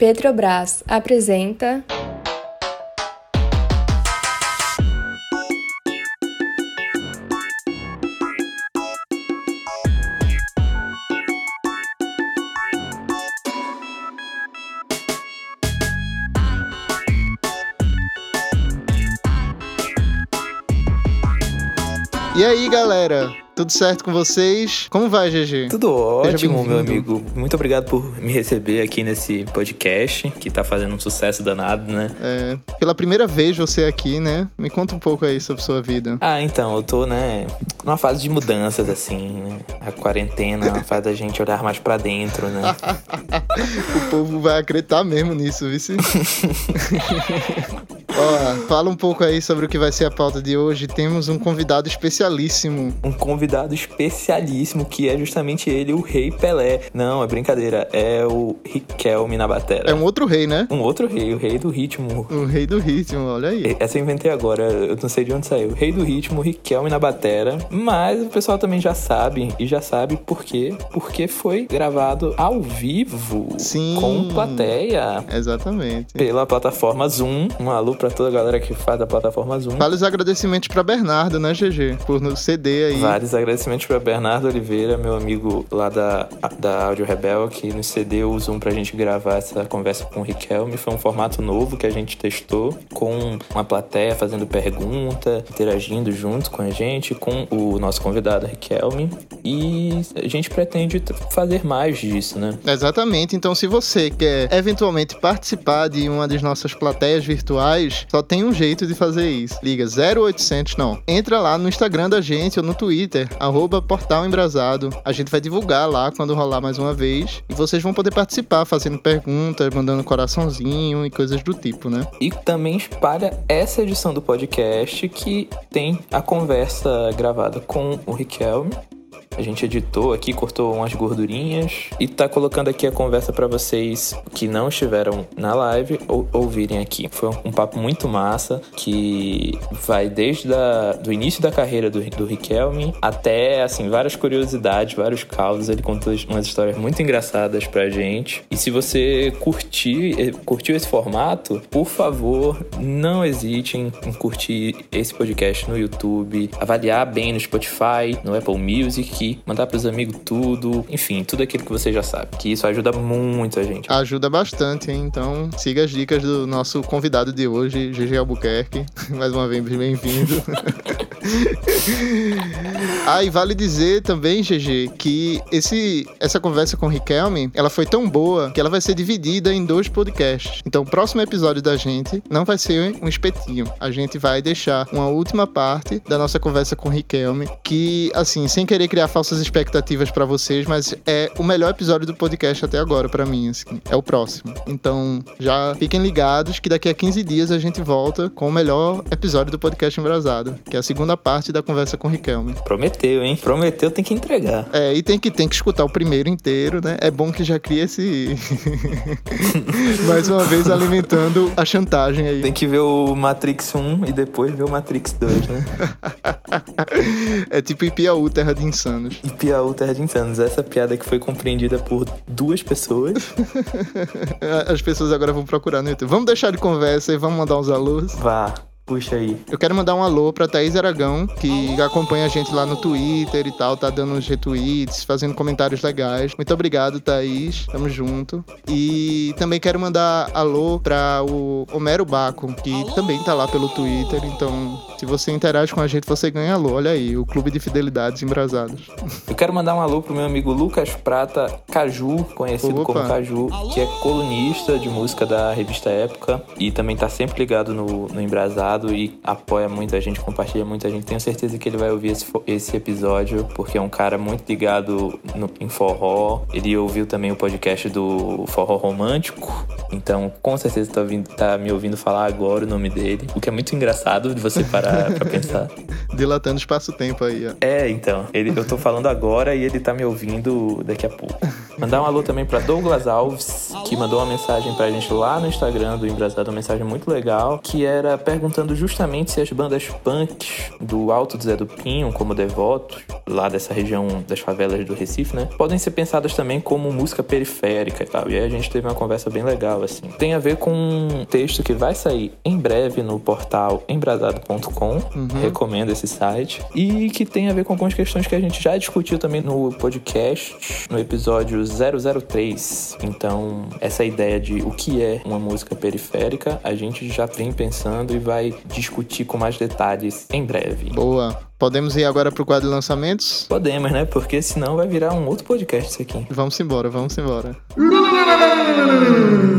Petrobras apresenta. E aí, galera? Tudo certo com vocês? Como vai, GG? Tudo ótimo, meu amigo. Muito obrigado por me receber aqui nesse podcast, que tá fazendo um sucesso danado, né? É, pela primeira vez você aqui, né? Me conta um pouco aí sobre sua vida. Ah, então, eu tô, né, numa fase de mudanças, assim, né? A quarentena faz a gente olhar mais pra dentro, né? o povo vai acreditar mesmo nisso, viu? Ó, fala um pouco aí sobre o que vai ser a pauta de hoje. Temos um convidado especialíssimo. Um convidado especialíssimo que é justamente ele, o Rei Pelé. Não, é brincadeira, é o Riquelme na batera. É um outro rei, né? Um outro rei, o rei do ritmo. O rei do ritmo, olha aí. Essa eu inventei agora, eu não sei de onde saiu. Rei do ritmo, Riquelme na batera. Mas o pessoal também já sabe, e já sabe por quê. Porque foi gravado ao vivo. Sim. Com plateia. Exatamente. Pela plataforma Zoom. Um alô pra toda a galera que faz a plataforma Zoom. Vale os agradecimentos pra Bernardo, né, GG? Por nos ceder aí. Vários agradecimentos pra Bernardo Oliveira, meu amigo lá da, da Audio Rebel, que nos cedeu o Zoom pra gente gravar essa conversa com o Riquelme. Foi um formato novo que a gente testou, com uma plateia fazendo pergunta, interagindo junto com a gente, com o nosso convidado Riquelme. E a gente pretende fazer mais disso, né? Exatamente. Então, se você quer eventualmente participar de uma das nossas plateias virtuais, só tem um jeito de fazer isso. Liga 0800, não. Entra lá no Instagram da gente ou no Twitter, arroba Portal Embrasado. A gente vai divulgar lá quando rolar mais uma vez. E vocês vão poder participar, fazendo perguntas, mandando coraçãozinho e coisas do tipo, né? E também espalha essa edição do podcast que tem a conversa gravada com o Riquelme a gente editou aqui, cortou umas gordurinhas e tá colocando aqui a conversa para vocês que não estiveram na live ou ouvirem aqui. Foi um papo muito massa que vai desde da, do início da carreira do, do Riquelme até, assim, várias curiosidades, vários causos. Ele contou umas histórias muito engraçadas pra gente. E se você curtir, eh, curtiu esse formato, por favor, não hesitem em curtir esse podcast no YouTube, avaliar bem no Spotify, no Apple Music aqui, mandar pros amigos tudo, enfim, tudo aquilo que você já sabe. Que isso ajuda muito a gente. Ajuda bastante, hein? Então siga as dicas do nosso convidado de hoje, GG Albuquerque. Mais uma vez, bem-vindo. ah, e vale dizer também, GG, que esse, essa conversa com o Riquelme, ela foi tão boa que ela vai ser dividida em dois podcasts. Então, o próximo episódio da gente não vai ser um espetinho. A gente vai deixar uma última parte da nossa conversa com o Riquelme, que, assim, sem querer criar falsas expectativas para vocês, mas é o melhor episódio do podcast até agora para mim, assim. É o próximo. Então, já fiquem ligados que daqui a 15 dias a gente volta com o melhor episódio do podcast Embrasado, que é a segunda parte da conversa com o Riquelme. Prometeu, hein? Prometeu, tem que entregar. É, e tem que, tem que escutar o primeiro inteiro, né? É bom que já cria esse. Mais uma vez alimentando a chantagem aí. Tem que ver o Matrix 1 e depois ver o Matrix 2, né? é tipo Ipiaú, Terra de Insanos. Ipiaú, Terra de Insanos. Essa piada que foi compreendida por duas pessoas. As pessoas agora vão procurar no YouTube. Vamos deixar de conversa e vamos mandar uns alôs? Vá. Puxa aí. Eu quero mandar um alô pra Thaís Aragão, que acompanha a gente lá no Twitter e tal, tá dando uns retweets, fazendo comentários legais. Muito obrigado, Thaís. Tamo junto. E também quero mandar alô pra o Homero Baco, que também tá lá pelo Twitter. Então, se você interage com a gente, você ganha alô. Olha aí, o Clube de Fidelidades Embrasados. Eu quero mandar um alô pro meu amigo Lucas Prata Caju, conhecido Opa. como Caju, que é colunista de música da revista Época e também tá sempre ligado no, no Embrasado e apoia muita gente, compartilha muita gente. Tenho certeza que ele vai ouvir esse, esse episódio, porque é um cara muito ligado no, em forró. Ele ouviu também o podcast do Forró Romântico, então com certeza tá, ouvindo, tá me ouvindo falar agora o nome dele, o que é muito engraçado de você parar pra pensar. Dilatando espaço-tempo aí, ó. É, então. Ele, eu tô falando agora e ele tá me ouvindo daqui a pouco. Mandar um alô também para Douglas Alves, que mandou uma mensagem pra gente lá no Instagram do Embrasado, uma mensagem muito legal, que era perguntando justamente se as bandas punks do Alto do Zé do Pinho, como Devoto, lá dessa região das favelas do Recife, né, podem ser pensadas também como música periférica e tal. E aí a gente teve uma conversa bem legal, assim. Tem a ver com um texto que vai sair em breve no portal embrasado.com, uhum. recomendo esse site, e que tem a ver com algumas questões que a gente já discutiu também no podcast, no episódio 003. Então, essa ideia de o que é uma música periférica, a gente já vem pensando e vai discutir com mais detalhes em breve. Boa. Podemos ir agora pro quadro de lançamentos? Podemos, né? Porque senão vai virar um outro podcast isso aqui. Vamos embora, vamos embora.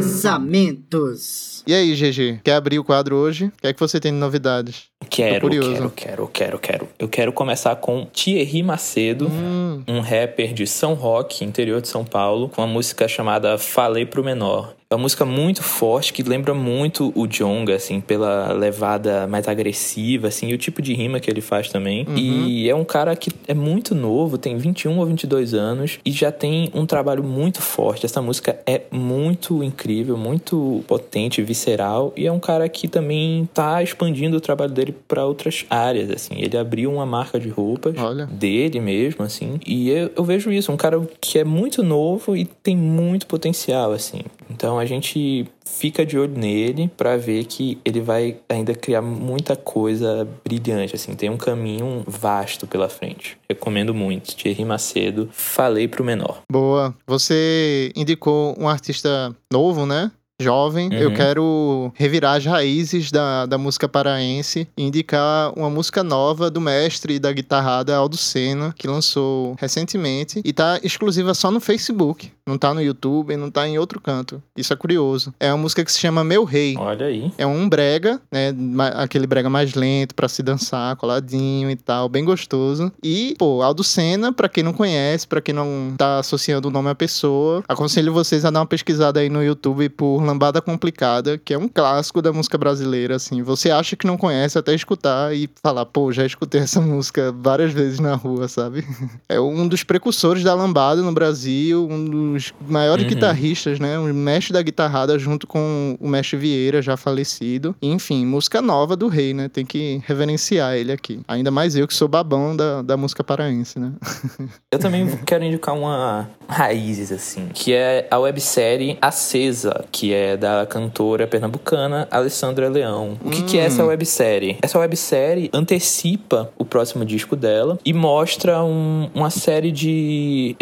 Lançamentos. E aí, GG, quer abrir o quadro hoje? O que é que você tem de novidades? Quero, quero, quero, quero, quero. Eu quero começar com Thierry Macedo, hum. um rapper de São Roque, interior de São Paulo, com uma música chamada Falei Pro Menor. É uma música muito forte que lembra muito o Jonga, assim, pela levada mais agressiva, assim, e o tipo de rima que ele faz também. Uhum. E é um cara que é muito novo, tem 21 ou 22 anos e já tem um trabalho muito forte. Essa música é muito incrível, muito potente, visceral, e é um cara que também tá expandindo o trabalho dele para outras áreas, assim. Ele abriu uma marca de roupas Olha. dele mesmo, assim, e eu, eu vejo isso, um cara que é muito novo e tem muito potencial, assim. Então a gente fica de olho nele para ver que ele vai ainda criar muita coisa brilhante, assim, tem um caminho vasto pela frente. Recomendo muito. Thierry Macedo, falei pro menor. Boa. Você indicou um artista novo, né? Jovem, uhum. eu quero revirar as raízes da, da música paraense e indicar uma música nova do mestre da guitarrada Aldo Senna, que lançou recentemente e tá exclusiva só no Facebook. Não tá no YouTube, não tá em outro canto. Isso é curioso. É uma música que se chama Meu Rei. Olha aí. É um brega, né? Aquele brega mais lento para se dançar, coladinho e tal, bem gostoso. E, pô, Aldo Senna, pra quem não conhece, pra quem não tá associando o nome à pessoa, aconselho vocês a dar uma pesquisada aí no YouTube por Lambada Complicada, que é um clássico da música brasileira, assim. Você acha que não conhece até escutar e falar, pô, já escutei essa música várias vezes na rua, sabe? É um dos precursores da lambada no Brasil, um dos maiores uhum. guitarristas, né? O mestre da guitarrada junto com o mestre Vieira, já falecido. Enfim, música nova do rei, né? Tem que reverenciar ele aqui. Ainda mais eu que sou babão da, da música paraense, né? eu também quero indicar uma raízes, assim, que é a websérie Acesa, que é é da cantora pernambucana Alessandra Leão. O que, hum. que é essa hum. websérie? Essa websérie antecipa o próximo disco dela e mostra um, uma série de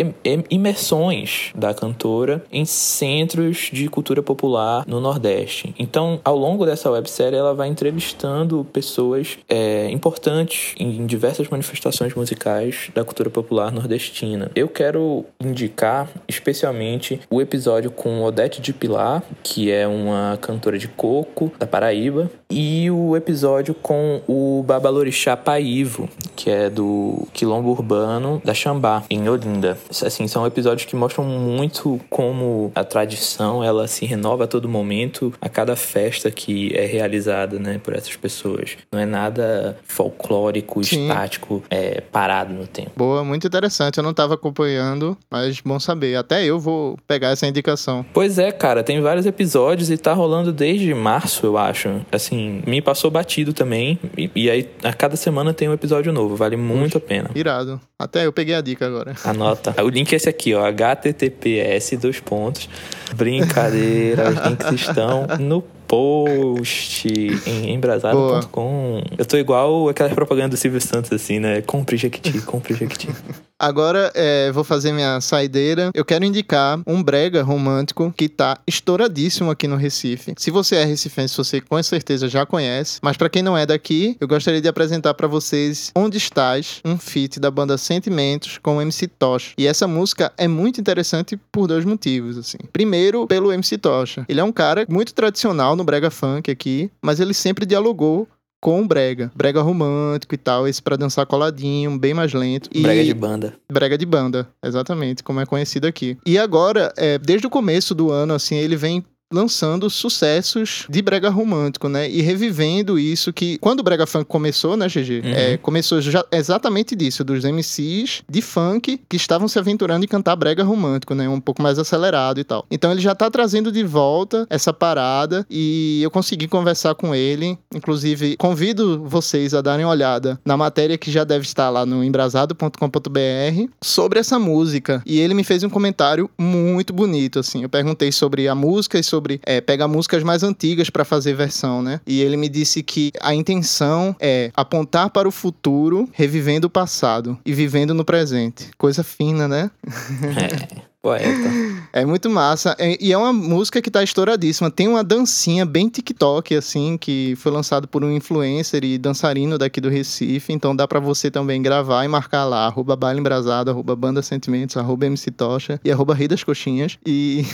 imersões da cantora em centros de cultura popular no Nordeste. Então, ao longo dessa websérie, ela vai entrevistando pessoas é, importantes em diversas manifestações musicais da cultura popular nordestina. Eu quero indicar especialmente o episódio com Odete de Pilar, que é uma cantora de coco da Paraíba, e o episódio com o Babalorixá Paivo, que é do Quilombo Urbano da Xambá, em Olinda. Assim, são episódios que mostram muito como a tradição ela se renova a todo momento, a cada festa que é realizada, né, por essas pessoas. Não é nada folclórico, Sim. estático, é, parado no tempo. Boa, muito interessante. Eu não estava acompanhando, mas bom saber. Até eu vou pegar essa indicação. Pois é, cara, tem vários episódios e tá rolando desde março, eu acho. Assim, me passou batido também. E, e aí, a cada semana tem um episódio novo. Vale muito a pena. Irado. Até eu peguei a dica agora. Anota. O link é esse aqui, ó. https, dois pontos. Brincadeira. Os links estão no post em embrasado.com. Eu tô igual aquela propaganda do Silvio Santos, assim, né? Compre Jequiti, compre Jequiti. Agora, é, vou fazer minha saideira. Eu quero indicar um brega romântico que tá estouradíssimo aqui no Recife. Se você é recifense, você com certeza já conhece. Mas para quem não é daqui, eu gostaria de apresentar para vocês Onde Estás, um feat da banda Sentimentos com o MC Tocha. E essa música é muito interessante por dois motivos, assim. Primeiro, pelo MC Tocha. Ele é um cara muito tradicional no brega funk aqui, mas ele sempre dialogou com brega. Brega romântico e tal, esse para dançar coladinho, bem mais lento. E... Brega de banda. Brega de banda, exatamente, como é conhecido aqui. E agora, é, desde o começo do ano, assim, ele vem lançando sucessos de brega romântico, né? E revivendo isso que quando o brega funk começou, né, GG? Uhum. É, começou já exatamente disso, dos MCs de funk que estavam se aventurando em cantar brega romântico, né? Um pouco mais acelerado e tal. Então ele já tá trazendo de volta essa parada e eu consegui conversar com ele. Inclusive, convido vocês a darem uma olhada na matéria que já deve estar lá no embrasado.com.br sobre essa música. E ele me fez um comentário muito bonito, assim. Eu perguntei sobre a música e sobre é, pegar músicas mais antigas para fazer versão, né? E ele me disse que a intenção é apontar para o futuro, revivendo o passado e vivendo no presente. Coisa fina, né? É, poeta. É muito massa. É- e é uma música que tá estouradíssima. Tem uma dancinha bem TikTok, assim, que foi lançado por um influencer e dançarino daqui do Recife. Então dá pra você também gravar e marcar lá, arroba baile embrasado, arroba banda sentimentos, arroba MC Tocha e arroba Rei das Coxinhas. E...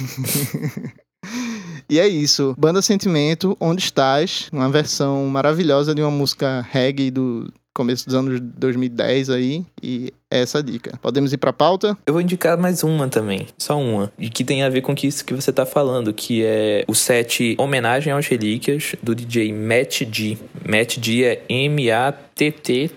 E é isso, Banda Sentimento, Onde Estás? Uma versão maravilhosa de uma música reggae do começo dos anos 2010 aí, e é essa a dica. Podemos ir pra pauta? Eu vou indicar mais uma também, só uma, e que tem a ver com isso que você tá falando, que é o set Homenagem aos Relíquias do DJ Matt D. Matt D é M-A-T-T-D.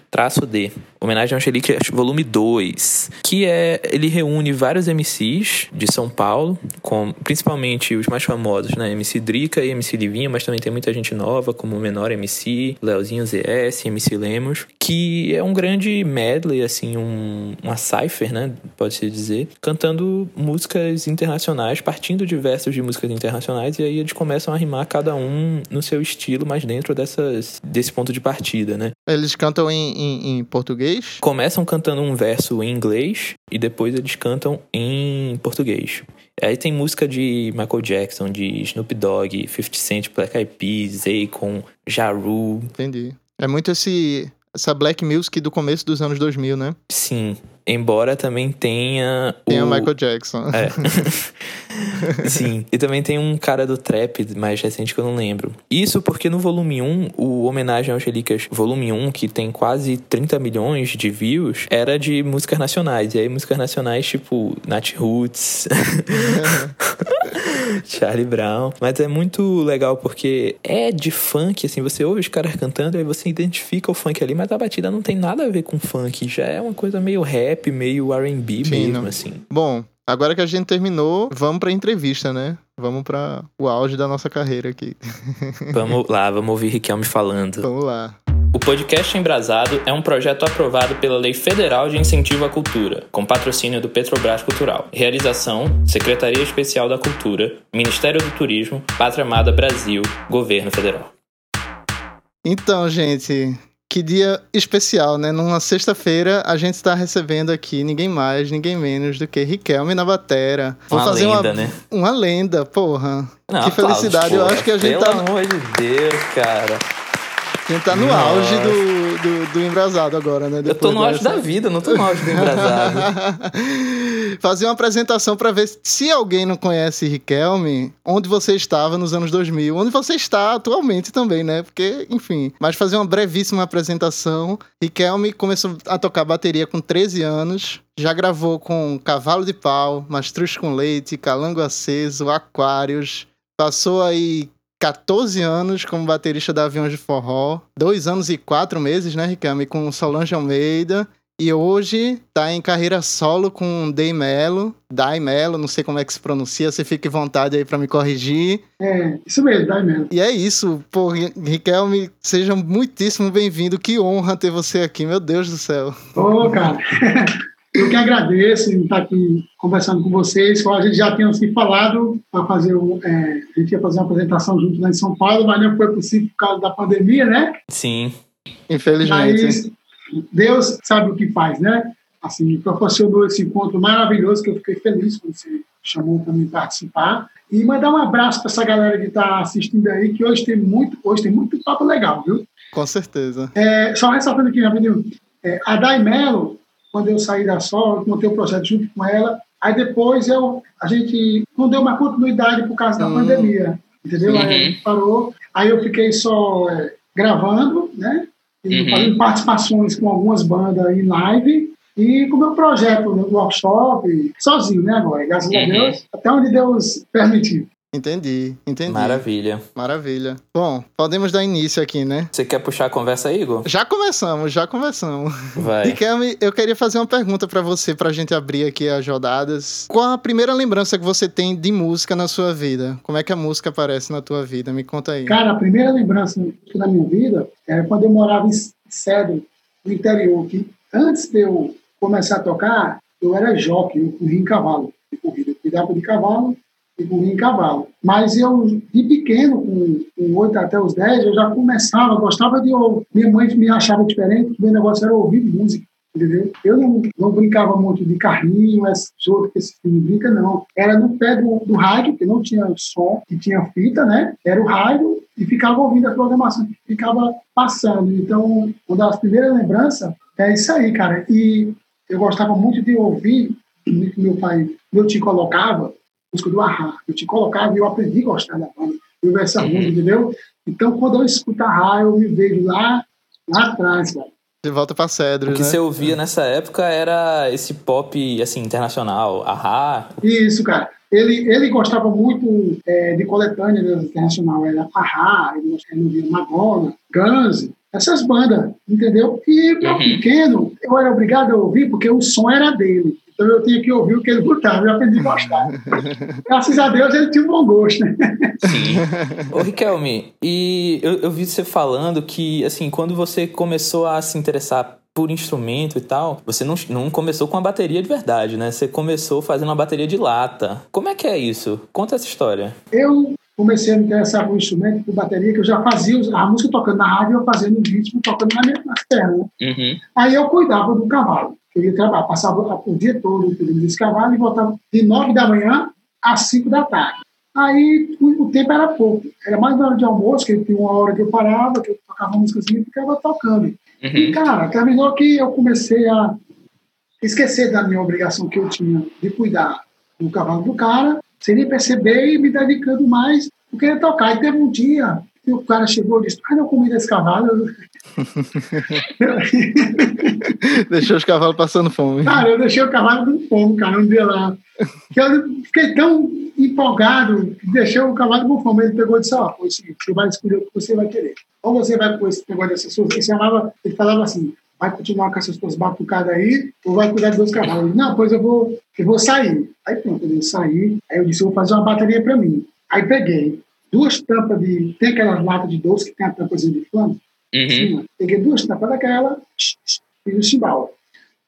Homenagem aos Relíquias volume 2, que é ele reúne vários MCs de São Paulo, com principalmente os mais famosos, né, MC Drica e MC Livinho, mas também tem muita gente nova, como o Menor MC, Leozinho ZS, MC Lemos, que é um grande medley assim, um uma cipher, né, pode-se dizer, cantando músicas internacionais, partindo de versos de músicas internacionais e aí eles começam a rimar cada um no seu estilo, mas dentro dessas desse ponto de partida, né? Eles cantam em, em- em português? começam cantando um verso em inglês e depois eles cantam em português. Aí tem música de Michael Jackson, de Snoop Dogg, 50 Cent, Black Eyed Peas, Akon, Ja Rule. Entendi. É muito esse essa black music do começo dos anos 2000, né? Sim, embora também tenha Tem o Michael Jackson. É. Sim. E também tem um cara do trap mais recente que eu não lembro. Isso porque no volume 1, o Homenagem aos Relíquias, volume 1, que tem quase 30 milhões de views, era de músicas nacionais. E aí, músicas nacionais tipo Nat Roots, Charlie Brown. Mas é muito legal porque é de funk, assim, você ouve os caras cantando e aí você identifica o funk ali, mas a batida não tem nada a ver com funk. Já é uma coisa meio rap, meio RB mesmo, não. assim. Bom, agora que a gente terminou, vamos pra entrevista, né? Vamos pra o auge da nossa carreira aqui. Vamos lá, vamos ouvir Riquelme falando. Vamos lá. O podcast Embrasado é um projeto aprovado pela Lei Federal de Incentivo à Cultura, com patrocínio do Petrobras Cultural. Realização: Secretaria Especial da Cultura, Ministério do Turismo, Pátria Amada Brasil, Governo Federal. Então, gente, que dia especial, né? Numa sexta-feira, a gente está recebendo aqui ninguém mais, ninguém menos do que Riquelme na batera. Vou Uma fazer lenda, uma, né? uma lenda, porra. Não, que aplausos, felicidade. Eu porra. acho que a gente Pelo tá, amor de Deus, cara. A gente tá no Nossa. auge do, do, do embrasado agora, né? Eu tô Depois no auge dessa. da vida, não tô no auge do Embrasado. Fazer uma apresentação para ver se alguém não conhece Riquelme, onde você estava nos anos 2000, onde você está atualmente também, né? Porque, enfim, mas fazer uma brevíssima apresentação. Riquelme começou a tocar bateria com 13 anos, já gravou com Cavalo de Pau, Mastruz com Leite, Calango Aceso, Aquários, passou aí 14 anos como baterista da Aviões de Forró, dois anos e quatro meses, né, Riquelme, com Solange Almeida. E hoje tá em carreira solo com Day Melo, Dai Melo, não sei como é que se pronuncia, você fique à vontade aí pra me corrigir. É, isso mesmo, dá mesmo. E é isso, pô, Ri- Riquelme, seja muitíssimo bem-vindo, que honra ter você aqui, meu Deus do céu. Ô, cara, eu que agradeço em estar aqui conversando com vocês. A gente já tinha se falado para fazer um, é, a gente ia fazer uma apresentação junto lá em São Paulo, mas não foi possível por causa da pandemia, né? Sim. Infelizmente. Mas Deus sabe o que faz, né? Assim, proporcionou esse encontro maravilhoso que eu fiquei feliz quando você chamou para me participar. E mandar um abraço para essa galera que está assistindo aí, que hoje tem muito, hoje tem muito papo legal, viu? Com certeza. É, só ressaltando aqui rapidinho, é, a Dai Mello, quando eu saí da Sol, eu montei o projeto junto com ela, aí depois eu, a gente não deu mais continuidade por causa da Hum. pandemia, entendeu? Aí a Uhum. gente parou, aí eu fiquei só é, gravando, né? E Uhum. fazendo participações com algumas bandas em live, e com o meu projeto no workshop, sozinho, né, agora, graças a Uhum. Deus, até onde Deus permitiu. Entendi, entendi. Maravilha. Maravilha. Bom, podemos dar início aqui, né? Você quer puxar a conversa aí, Igor? Já começamos, já começamos. Vai. Riquelme, eu queria fazer uma pergunta pra você, pra gente abrir aqui as rodadas. Qual a primeira lembrança que você tem de música na sua vida? Como é que a música aparece na tua vida? Me conta aí. Cara, a primeira lembrança da minha vida era quando eu morava em Cedro, no interior, que antes de eu começar a tocar, eu era jockey, eu corria em cavalo de corrida. Eu cuidava de cavalo e corria em cavalo. Mas eu, de pequeno, com, com 8 até os 10, eu já começava, gostava de ouvir. Minha mãe me achava diferente, o meu negócio era ouvir música. Entendeu? Eu não, não brincava muito de carrinho, esse jogo que esse filme brinca, não. Era no pé do, do rádio, que não tinha som, que tinha fita, né? Era o rádio e ficava ouvindo a programação, ficava passando. Então, uma das primeiras lembranças é isso aí, cara. E eu gostava muito de ouvir, que meu pai, meu tio colocava, música do Ahá. Eu te colocava e eu aprendi a gostar da banda. Eu vi essa música, entendeu? Então, quando eu escuto Ahá, eu me vejo lá, lá atrás, cara. De volta pra Cedros, O que né? você ouvia nessa época era esse pop, assim, internacional. Ahá. Isso, cara. Ele, ele gostava muito é, de coletânea né, internacional. Era Ahá, ele gostava de Madonna, Guns, essas bandas, entendeu? E meu Uhum. pequeno, eu era obrigado a ouvir porque o som era dele. Então eu tinha que ouvir o que ele botava, eu aprendi a gostar. Graças a Deus ele tinha um bom gosto, né? Sim. Ô, Riquelme, e eu, eu vi você falando que, assim, quando você começou a se interessar por instrumento e tal, você não, não começou com uma bateria de verdade, né? Você começou fazendo uma bateria de lata. Como é que é isso? Conta essa história. Eu comecei a me interessar por instrumento, por bateria, que eu já fazia a música tocando na rádio, eu fazendo o ritmo, tocando na minha nas pernas. né? Uhum. Aí eu cuidava do cavalo. Eu ia trabalhar, passava o dia todo cuidando desse cavalo e voltava de nove da manhã às cinco da tarde. Aí o, o tempo era pouco. Era mais na hora de almoço, que tinha uma hora que eu parava, que eu tocava uma músicazinha e ficava tocando. E, cara, terminou que eu comecei a esquecer da minha obrigação que eu tinha de cuidar do cavalo do cara, sem nem perceber e me dedicando mais porque querer tocar. E teve um dia que o cara chegou e disse: Ah, não comi desse cavalo. Deixou os cavalos passando fome. Cara, eu deixei o cavalo com fome, cara, um dia lá. Eu fiquei tão empolgado que deixei o cavalo com fome. Ele pegou e disse: Ó, oh, você vai escolher o que você vai querer. Ou você vai com esse negócio dessas suas. Ele, chamava, ele falava assim: vai continuar com essas suas batucadas aí, ou vai cuidar dos cavalos? Ele, não, pois eu vou, eu vou sair. Aí pronto, eu saí. Aí eu disse: eu vou fazer uma bateria para mim. Aí peguei duas tampas de. Tem aquelas latas de doce que tem a tampazinha de flama? Sim, peguei duas tampas daquela, fiz o chimbal.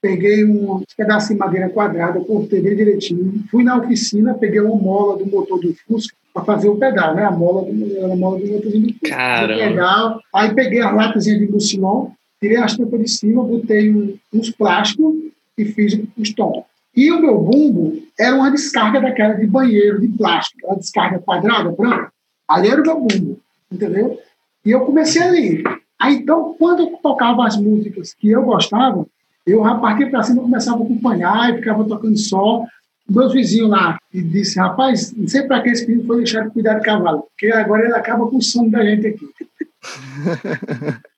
Peguei um pedaço de madeira quadrada, cortei bem direitinho. Fui na oficina, peguei uma mola do motor do Fusca para fazer o pedal, né? A mola do, a mola do motorzinho do Fusca. O pedal. Aí peguei as latazinhas de mucilon, tirei as tampas de cima, botei uns plásticos e fiz os tons. E o meu bumbo era uma descarga daquela de banheiro, de plástico, aquela descarga quadrada, branca. Ali era o meu bumbo, entendeu? E eu comecei ali. Aí, então, quando eu tocava as músicas que eu gostava, eu partia para cima, começava a acompanhar e ficava tocando só. Meus vizinhos lá e disse, rapaz, não sei para que esse menino foi deixar de cuidar de cavalo, porque agora ele acaba com o sono da gente aqui.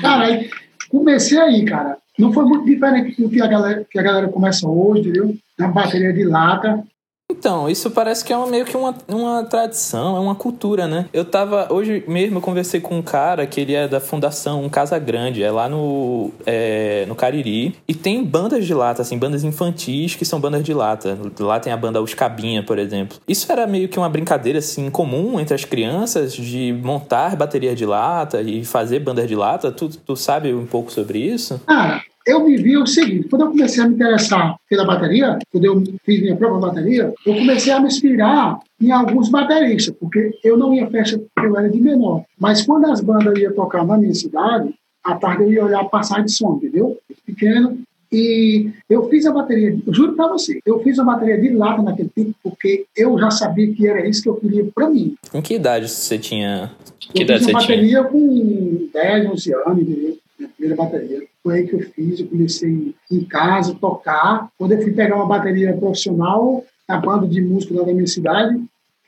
cara, comecei aí, cara. Não foi muito diferente do que a galera, que a galera começa hoje, entendeu? Na bateria de lata. Então, isso parece que é uma- meio que uma, uma tradição, é uma cultura, né? Eu tava. Hoje mesmo eu conversei com um cara que ele é da Fundação Casa Grande, é lá no, é, no Cariri. E tem bandas de lata, assim, bandas infantis que são bandas de lata. Lá tem a banda Os Cabinha, por exemplo. Isso era meio que uma brincadeira, assim, comum entre as crianças de montar baterias de lata e fazer bandas de lata. Tu, tu sabe um pouco sobre isso? Cara, eu vivi o seguinte, quando eu comecei a me interessar pela bateria, quando eu fiz minha própria bateria, eu comecei a me inspirar em alguns bateristas, porque eu não ia festa porque eu era de menor. Mas quando as bandas iam tocar na minha cidade, à tarde eu ia olhar passar de som, entendeu? Pequeno. E eu fiz a bateria, juro pra você, eu fiz a bateria de lata naquele tempo, porque eu já sabia que era isso que eu queria pra mim. Com que idade você tinha? Que Eu idade fiz você uma tinha? bateria com 10, 11 anos, entendeu? Primeira bateria. Foi aí que eu fiz, eu comecei em casa a tocar. Quando eu fui pegar uma bateria profissional, na banda de música lá da minha cidade,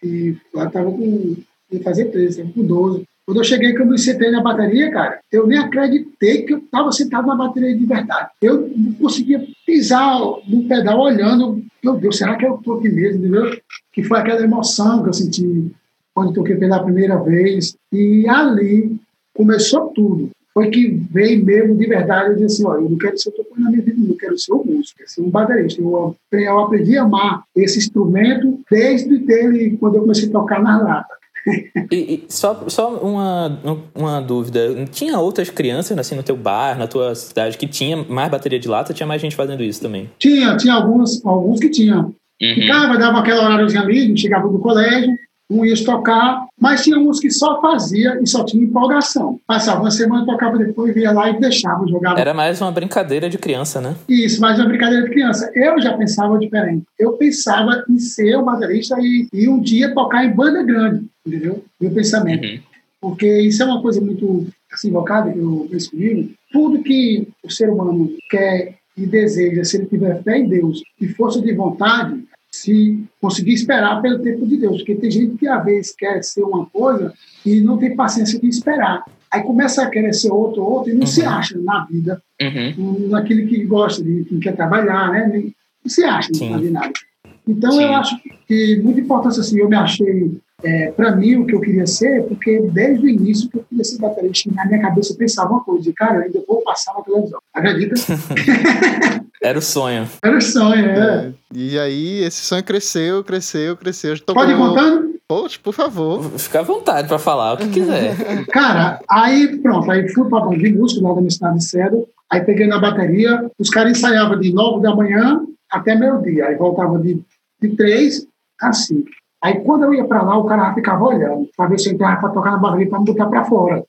e lá estava com. ia fazer 13, estava com 12. Quando eu cheguei, que eu me sentei na bateria, cara, eu nem acreditei que eu estava sentado na bateria de verdade. Eu não conseguia pisar no pedal olhando, meu Deus, será que eu estou aqui mesmo, entendeu? Que foi aquela emoção que eu senti quando toquei pela primeira vez. E ali começou tudo. Foi que veio mesmo de verdade, eu disse assim, olha, eu não quero ser tocando na minha vida, eu quero ser um músico, quero ser um baterista. Eu, eu aprendi a amar esse instrumento desde dele, quando eu comecei a tocar na lata. e, e, só, só uma, uma dúvida. Tinha outras crianças assim, no teu bar, na tua cidade, que tinha mais bateria de lata? Tinha mais gente fazendo isso também? Tinha, tinha alguns, alguns que tinham. Uhum. Ficava, dava aquele horáriozinho ali, chegava do colégio, um ia tocar, mas tinha uns que só fazia e só tinha empolgação. Passava uma semana, tocava depois, via lá e deixava, jogava. Era mais uma brincadeira de criança, né? Isso, mais uma brincadeira de criança. Eu já pensava diferente. Eu pensava em ser o baterista e, e um dia tocar em banda grande, entendeu? Meu pensamento. Uhum. Porque isso é uma coisa muito assim, invocada, que eu penso comigo. Tudo que o ser humano quer e deseja, se ele tiver fé em Deus e força de vontade, se conseguir esperar pelo tempo de Deus, porque tem gente que às vezes quer ser uma coisa e não tem paciência de esperar. Aí começa a querer ser outro, outro e não uhum. se acha na vida, uhum. naquele que gosta de, que quer trabalhar, né? Não se acha Sim. na nada. Então Sim. eu acho que muito importante assim, eu me achei é, para mim o que eu queria ser, porque desde o início que eu queria ser baterista, na minha cabeça eu pensava uma coisa, cara, eu ainda vou passar na televisão. Acredita? Era o sonho. Era o sonho, é. é. E aí esse sonho cresceu, cresceu, cresceu. Pode ir contando? Poxa, por favor. Fica à vontade para falar o que quiser. Cara, aí pronto, aí fui para a de música lá da minha cidade cedo, aí peguei na bateria, os caras ensaiavam de 9 da manhã até meio-dia, aí voltava de, de 3 a 5. Aí quando eu ia para lá, o cara ficava olhando, para ver se eu entrava para tocar na barriga para me botar para fora.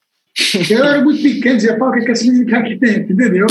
Eu era muito pequeno, dizia, pô, o que é esse menino aqui dentro, entendeu?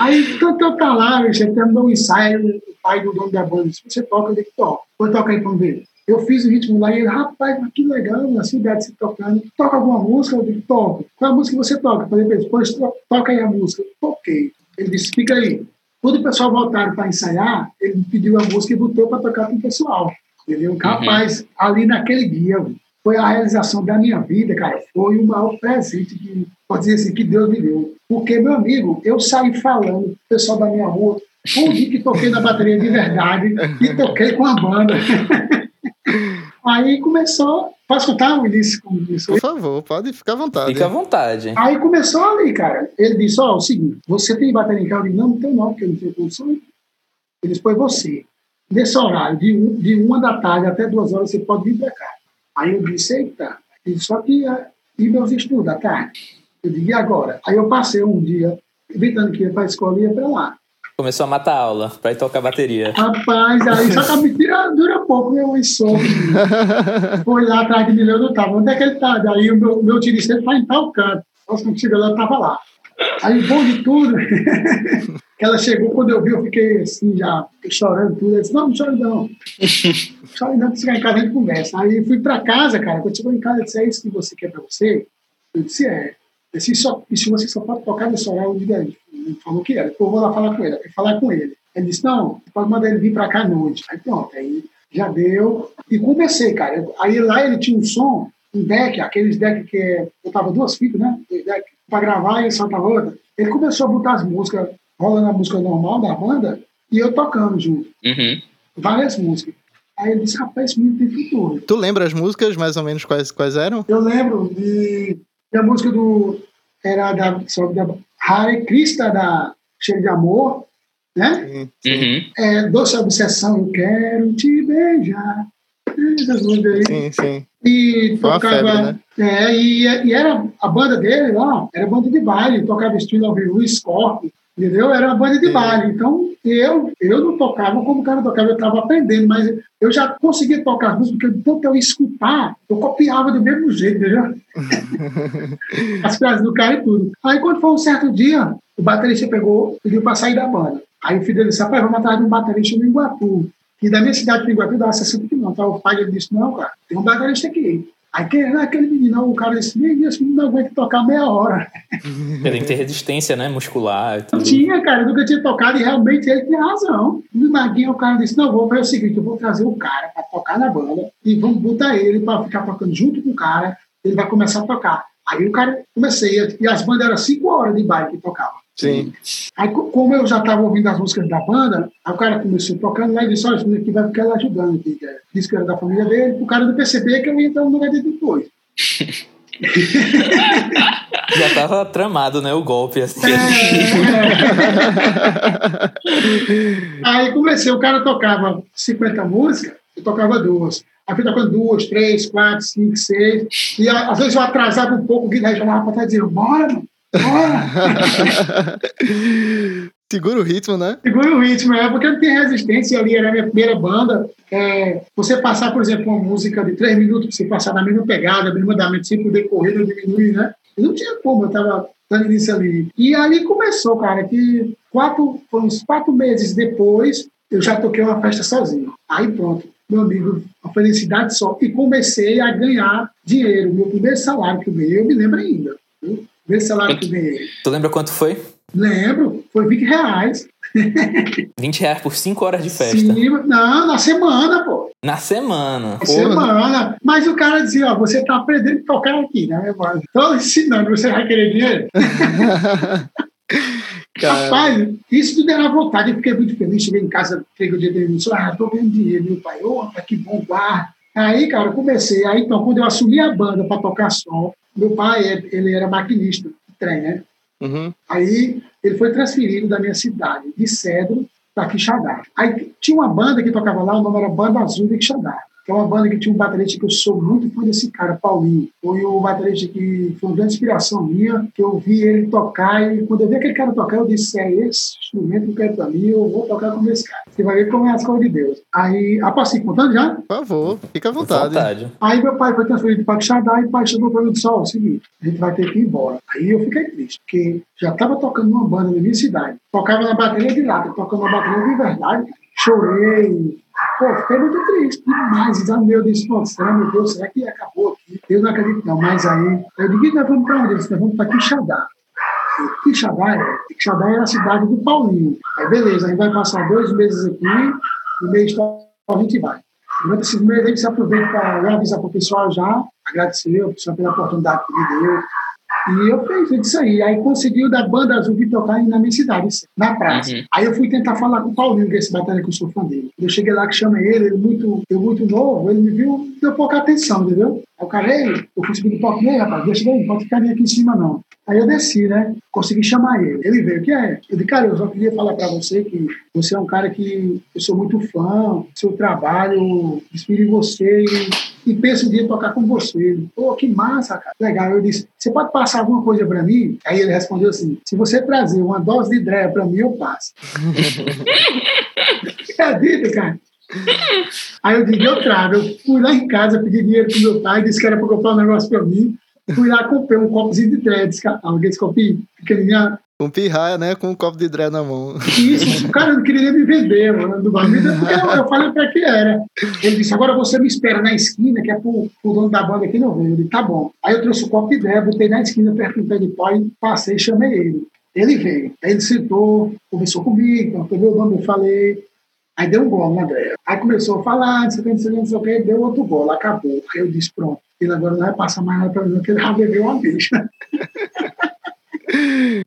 Aí, quando eu tá lá, você terminou um ensaio, o pai do dono da banda disse, você toca, eu digo, toca. Vou tocar aí para ver. Eu fiz o ritmo lá e ele, rapaz, que legal, na cidade se tocando. Toca alguma música? Eu digo, toca. Qual a música que você toca? Eu falei ele, depois toca aí a música. Eu toquei. Ele disse, fica aí. Quando o pessoal voltaram para ensaiar, ele pediu a música e botou para tocar com o pessoal. Entendeu? Uhum. Rapaz, ali naquele dia, foi a realização da minha vida, cara. Foi o maior presente que, pode dizer assim, que Deus me deu. Porque, meu amigo, eu saí falando, o pessoal da minha rua, um dia que toquei na bateria de verdade e toquei com a banda. Aí começou. Posso contar o início como isso? Por favor, pode ficar à vontade. Fica à vontade. Aí começou ali, cara. Ele disse: Ó, oh, é o seguinte, você tem bateria em casa? Eu disse: Não, não tenho não, porque eu não tenho condição. Ele disse: Pois você nesse horário, de, um, de uma da tarde até duas horas, você pode vir para cá. Aí eu disse, eita, só que uh, e meus estudos à tarde? Eu digo, e agora? Aí eu passei um dia, evitando que ia para a escola e ia para lá. Começou a matar a aula para ir tocar bateria. Rapaz, aí só que a mentira dura pouco, meu sono. Foi lá atrás de mim, eu não estava. Onde é que ele está? Daí o meu, meu dirigente está em tal canto. Nossa, quando chegou lá, eu estava lá. Aí, bom de tudo, que ela chegou, quando eu vi, eu fiquei assim, já chorando tudo. Ela disse, não, não chore não. chore não, que chegar em casa a gente conversa. Aí fui para casa, cara, quando chegou em casa, eu disse, é isso que você quer para você? Eu disse, é. Eu disse, só, e se você só pode tocar nesse horário, eu digo, ele falou que era. Depois eu vou lá falar com ele. Eu falar com ele. Ele disse, não, pode mandar ele vir para cá à noite. Aí pronto, aí já deu. E comecei, cara. Aí lá ele tinha um som, um deck, aqueles deck que é, eu tava duas fitas, né? Dois deck para gravar e soltar outra. Ele começou a botar as músicas, rolando a música normal da banda, e eu tocando junto. Uhum. Várias músicas. Aí ele disse, rapaz, esse menino tem futuro. Tu lembra as músicas, mais ou menos, quais, quais eram? Eu lembro de, a música do... Era da, da Hare Krista, da Cheio de Amor, né? Uhum. É, Doce Obsessão, eu quero te beijar. Essas músicas aí. Sim, sim. E tocava. Febre, né? é, e, e, era a banda dele lá, era banda de baile, tocava estilo ao vivo, Scorpio, entendeu? Era uma banda de baile. Então, eu, eu não tocava como o cara tocava, eu estava aprendendo, mas eu já conseguia tocar as músicas, porque tanto eu escutar, eu copiava do mesmo jeito, entendeu? as frases do cara e tudo. Aí, quando foi um certo dia, o baterista pegou, pediu para sair da banda. Aí o filho dele disse, rapaz, vamos atrás de um baterista no Iguatu. E da minha cidade de Iguatu dava 60 quilômetros. Então, o pai dele disse, não, cara, tem um baterista aqui. Aí quem era aquele menino? O cara disse, meu Deus, não aguenta tocar meia hora. Tem que ter resistência, né? Muscular e tudo. Tinha, cara, eu nunca tinha tocado e realmente ele tinha razão. No Maguinho, o cara disse, não, vou fazer o seguinte, eu vou trazer o cara para tocar na banda e vamos botar ele para ficar tocando junto com o cara ele vai começar a tocar. Aí o cara comecei, e as bandas eram cinco horas de baile que tocava. Sim. Aí, como eu já estava ouvindo as músicas da banda, aí o cara começou tocando lá e disse: Olha, isso aqui vai ficar ajudando. Aqui, que é, disse que era da família dele, o cara não perceber que eu ia entrar no lugar dele depois. Já tava tramado, né? O golpe, assim. É. Aí comecei, o cara tocava 50 músicas, eu tocava duas. Aí fui tocando duas, três, quatro, cinco, seis. E às vezes eu atrasava um pouco, o Guilherme chamava pra trás e dizia, bora, mano, Segura o ritmo, né? Segura o ritmo, é porque não tem resistência ali, era a minha primeira banda. É, você passar, por exemplo, uma música de três minutos, você passar na mesma pegada, mesmo andamento, sem poder correr, não diminuir, né? Eu não tinha como, eu tava dando início ali. E ali começou, cara, que quatro, uns quatro meses depois, eu já toquei uma festa sozinho. Aí pronto, meu amigo, a felicidade só. E comecei a ganhar dinheiro. Meu primeiro salário que eu ganhei, eu me lembro ainda. Viu? Primeiro salário que eu ganhei. Tu lembra quanto foi? Lembro, foi 20 reais. 20 reais por 5 horas de festa. Sim, não, na semana, pô. Na semana. Na semana. Mas o cara dizia, ó, você tá aprendendo a tocar aqui, né? Tô ensinando, você vai querer dinheiro? Cara. Rapaz, isso tudo era vontade. Eu fiquei muito feliz. Cheguei em casa, peguei o dia dele e disse: Ah, tô ganhando dinheiro, meu pai. Opa, que bom, guarda. Aí, cara, eu comecei. Aí, então, quando eu assumi a banda para tocar som, meu pai, ele era maquinista de trem, né? Uhum. Aí, ele foi transferido da minha cidade, de Cedro, para Quixadá. Aí, tinha uma banda que tocava lá, o nome era Banda Azul de Quixadá que é uma banda que tinha um baterista que eu sou muito fã desse cara, Paulinho. Foi o baterista que foi uma grande inspiração minha, que eu vi ele tocar e quando eu vi aquele cara tocar, eu disse, é esse instrumento que eu quero pra mim, eu vou tocar com esse cara. Você vai ver como é as coisas de Deus. Aí, a posso ir contando já? Por favor, fica à vontade. vontade. Aí meu pai foi transferido para Quixadá e o pai chegou para mim e disse, ó, é o seguinte, a gente vai ter que ir embora. Aí eu fiquei triste, porque já estava tocando uma banda na minha cidade. Tocava na bateria de lata, tocando na bateria de verdade. Chorei, Pô, fiquei muito triste demais. Então, meu Deus, meu Deus, será que acabou aqui? Eu não acredito, não. Mas aí, eu digo, nós vamos para onde? Nós vamos para Quixadá. Quixadá, é, Quixadá era a cidade do Paulinho. Aí, beleza, a gente vai passar dois meses aqui, e mês a gente vai. Durante esses meses, a gente se aproveita para avisar para o pessoal já, agradecer o pessoal pela oportunidade que me deu, e eu fiz isso aí. Aí conseguiu da banda azul vir tocar na minha cidade, na praça. Uhum. Aí eu fui tentar falar com o Paulinho, que é esse batalha que eu sou fã dele. Eu cheguei lá que chama ele, ele muito, eu muito novo, ele me viu, deu pouca atenção, entendeu? Aí o cara, ei, eu subir do palco, ei, rapaz, deixa daí, não pode ficar aqui em cima, não. Aí eu desci, né? Consegui chamar ele. Ele veio, o que é? Eu disse, cara, eu só queria falar para você que você é um cara que eu sou muito fã, seu trabalho, inspiro em você e, e penso um dia tocar com você. Ele, Pô, que massa, cara. Legal. Eu disse, você pode passar alguma coisa para mim? Aí ele respondeu assim, se você trazer uma dose de dreia para mim, eu passo. Acredita, cara? Aí eu disse, eu trago. Eu fui lá em casa, pedi dinheiro pro meu pai, disse que era para comprar um negócio para mim. Fui lá, comprei um copozinho de dread, aqueles copinhos pequenininho. Com pirraia, né? Com um copo de dread na mão. Isso, o cara não queria nem me vender, mano, do bagulho, porque eu, eu falei pra que era. Ele disse, agora você me espera na esquina, que é pro, pro dono da banda aqui não. Eu disse, tá bom. Aí eu trouxe o copo de dread, botei na esquina, perto do pé de pau, e passei e chamei ele. Ele veio. Aí ele sentou, conversou comigo, pegou o nome, eu falei. Aí deu um gol na dread. Aí começou a falar, não sei o que, não sei o que, não sei o que, deu outro gol, acabou. Aí eu disse, pronto ele agora não vai passar mais nada para mim, porque ele já bebeu uma vez.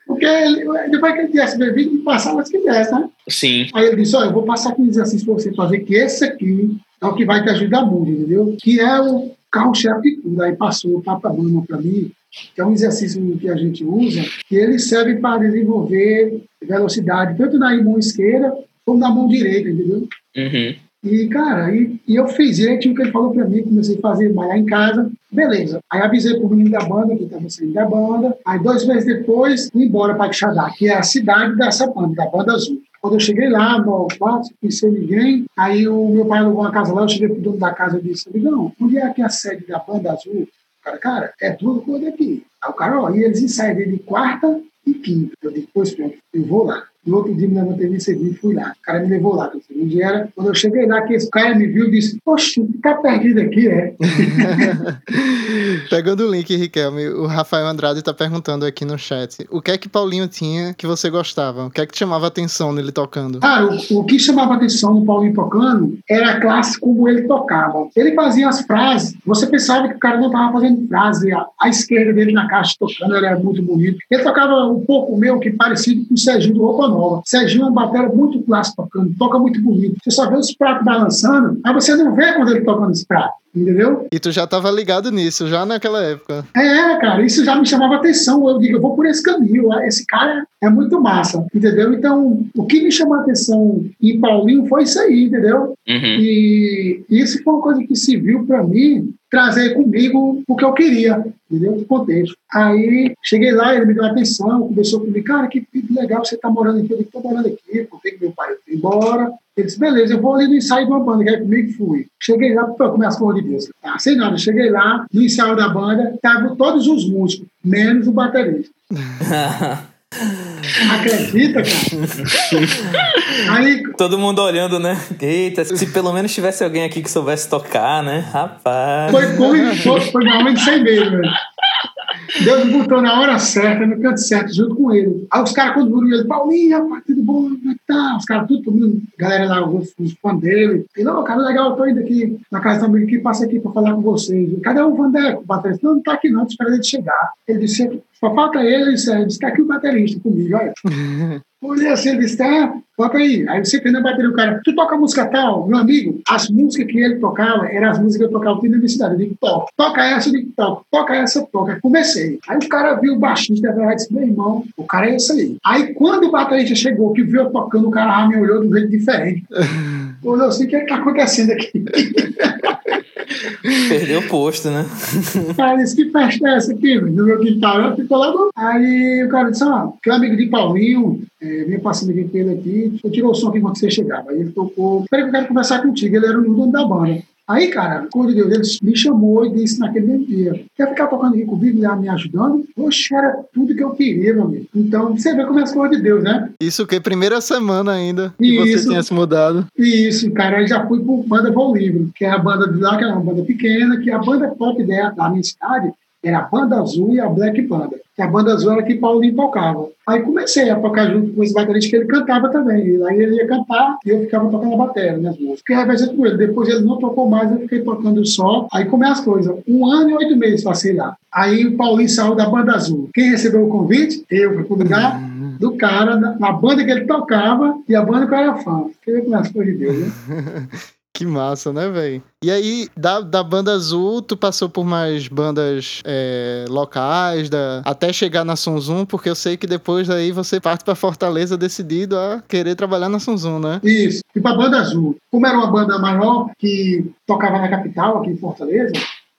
porque ele, depois que ele tivesse bebido, ele passava se quisesse, né? Sim. Aí ele disse: Olha, eu vou passar aqui um exercício para você fazer, que esse aqui é o que vai te ajudar muito, entendeu? Que é o carro-chefe de tudo. Aí passou o Papa-Mama para mim, que é um exercício que a gente usa, que ele serve para desenvolver velocidade, tanto na mão esquerda como na mão direita, entendeu? Uhum. E, cara, e, e eu fiz direitinho o que ele falou pra mim, comecei a fazer malhar em casa, beleza. Aí avisei pro menino da banda, que estava saindo da banda, aí dois meses depois, fui embora para Quixadá, que é a cidade dessa banda, da Banda Azul. Quando eu cheguei lá, no quarto, não conheci ninguém, aí o meu pai alugou uma casa lá, eu cheguei pro dono da casa e disse, amigão, onde é aqui a sede da Banda Azul? O cara, cara, é tudo por aqui. Aí o cara, ó, e eles ensaiam de quarta e quinta. Eu disse, pois pronto, eu vou lá. No outro dia me levantei bem cedinho e fui lá. O cara me levou lá. Um dia era, quando eu cheguei lá, que esse cara me viu e disse, poxa, tá perdido aqui, é? Pegando o link, Riquelme, o Rafael Andrade tá perguntando aqui no chat: o que é que Paulinho tinha que você gostava? O que é que te chamava atenção nele tocando? Cara, o, o que chamava atenção no Paulinho tocando era a classe como ele tocava. Ele fazia as frases, você pensava que o cara não estava fazendo frase, a, a, esquerda dele na caixa tocando era muito bonito. Ele tocava um pouco meio que parecido com o Serginho do Roupa Nova. Serginho é um batera muito clássico tocando, toca muito bonito. Você só vê os pratos balançando, mas você não vê quando ele tocando os pratos entendeu? E tu já estava ligado nisso, já naquela época. É, cara, isso já me chamava atenção. Eu digo, eu vou por esse caminho, esse cara é muito massa, entendeu? Então, o que me chamou a atenção em Paulinho foi isso aí, entendeu? Uhum. E isso foi uma coisa que se viu para mim trazer comigo o que eu queria, entendeu? De contexto. Aí cheguei lá, ele me deu atenção, conversou comigo, cara, que, legal você tá morando aqui, eu morando aqui, contei que meu pai foi embora. Ele disse, beleza, eu vou ali no ensaio de uma banda, quer comigo? Fui. Cheguei lá, pô, começa com de Deus. Ah, sei nada, cheguei lá, no ensaio da banda, estavam todos os músicos, menos o baterista. Acredita, cara? Aí... Todo mundo olhando, né? Eita, se pelo menos tivesse alguém aqui que soubesse tocar, né? Rapaz. Foi, foi, foi, foi realmente sem medo, velho. Deus me botou na hora certa, no canto certo, junto com ele. Aí os caras, quando viram ele, Paulinho, rapaz, tudo bom? Como é que tá? Os caras, tudo, todo galera lá, os, os fãs dele. E não, cara, legal, eu tô indo aqui na casa do amigo aqui, passa aqui pra falar com vocês. Cadê o Vandeco, o baterista? Não, não tá aqui não, esperando ele chegar. Ele disse, só falta ele, ele disse, tá aqui o baterista comigo, olha. Olhei assim, ele disse, tá, toca aí. Aí você prendeu a bateria, o cara, tu toca música tal? Meu amigo, as músicas que ele tocava eram as músicas que eu tocava na minha cidade. Eu digo, toca, toca essa, eu digo, toca, toca essa, toca. Comecei. Aí o cara viu o baixista, e disse, meu irmão, o cara é esse aí. Aí quando o baterista chegou, que viu eu tocando, o cara me olhou de um jeito diferente. Olhou assim, o que é que tá acontecendo aqui? Perdeu o posto, né? Cara, disse, que festa é essa aqui? No meu quintal, ficou lá do... Aí o cara disse, ó, que é amigo de Paulinho, é, vem passando aqui com ele aqui, eu tirou o som aqui quando você chegava. Aí ele tocou, peraí que eu quero conversar contigo, ele era o dono da banda. Aí, cara, o de Deus, me chamou e disse naquele mesmo dia: quer ficar tocando aqui comigo e me ajudando? Poxa, era tudo que eu queria, meu amigo. Então, você vê como é as coisas de Deus, né? Isso que primeira semana ainda que Isso. você tinha se mudado. Isso, cara, aí já fui por banda Bom Livro, que é a banda de lá, que é uma banda pequena, que é a banda pop da minha cidade era a Banda Azul e a Black Banda. Que a Banda Azul era que Paulinho tocava. Aí comecei a tocar junto com esse baterista que ele cantava também. E aí ele ia cantar e eu ficava tocando a bateria, minhas músicas. Fiquei revezando com ele. Depois ele não tocou mais, eu fiquei tocando só. Aí começam as coisas. Um ano e oito meses passei lá. Aí o Paulinho saiu da Banda Azul. Quem recebeu o convite? Eu, fui pro lugar uhum. do cara, na banda que ele tocava e a banda que eu era fã. Fiquei com as coisas de Deus, né? Que massa, né, velho? E aí, da, da banda azul, tu passou por mais bandas é, locais, da, até chegar na Sonzum, porque eu sei que depois daí você parte para Fortaleza decidido a querer trabalhar na Sonzum, né? Isso. E pra banda azul. Como era uma banda maior que tocava na capital, aqui em Fortaleza,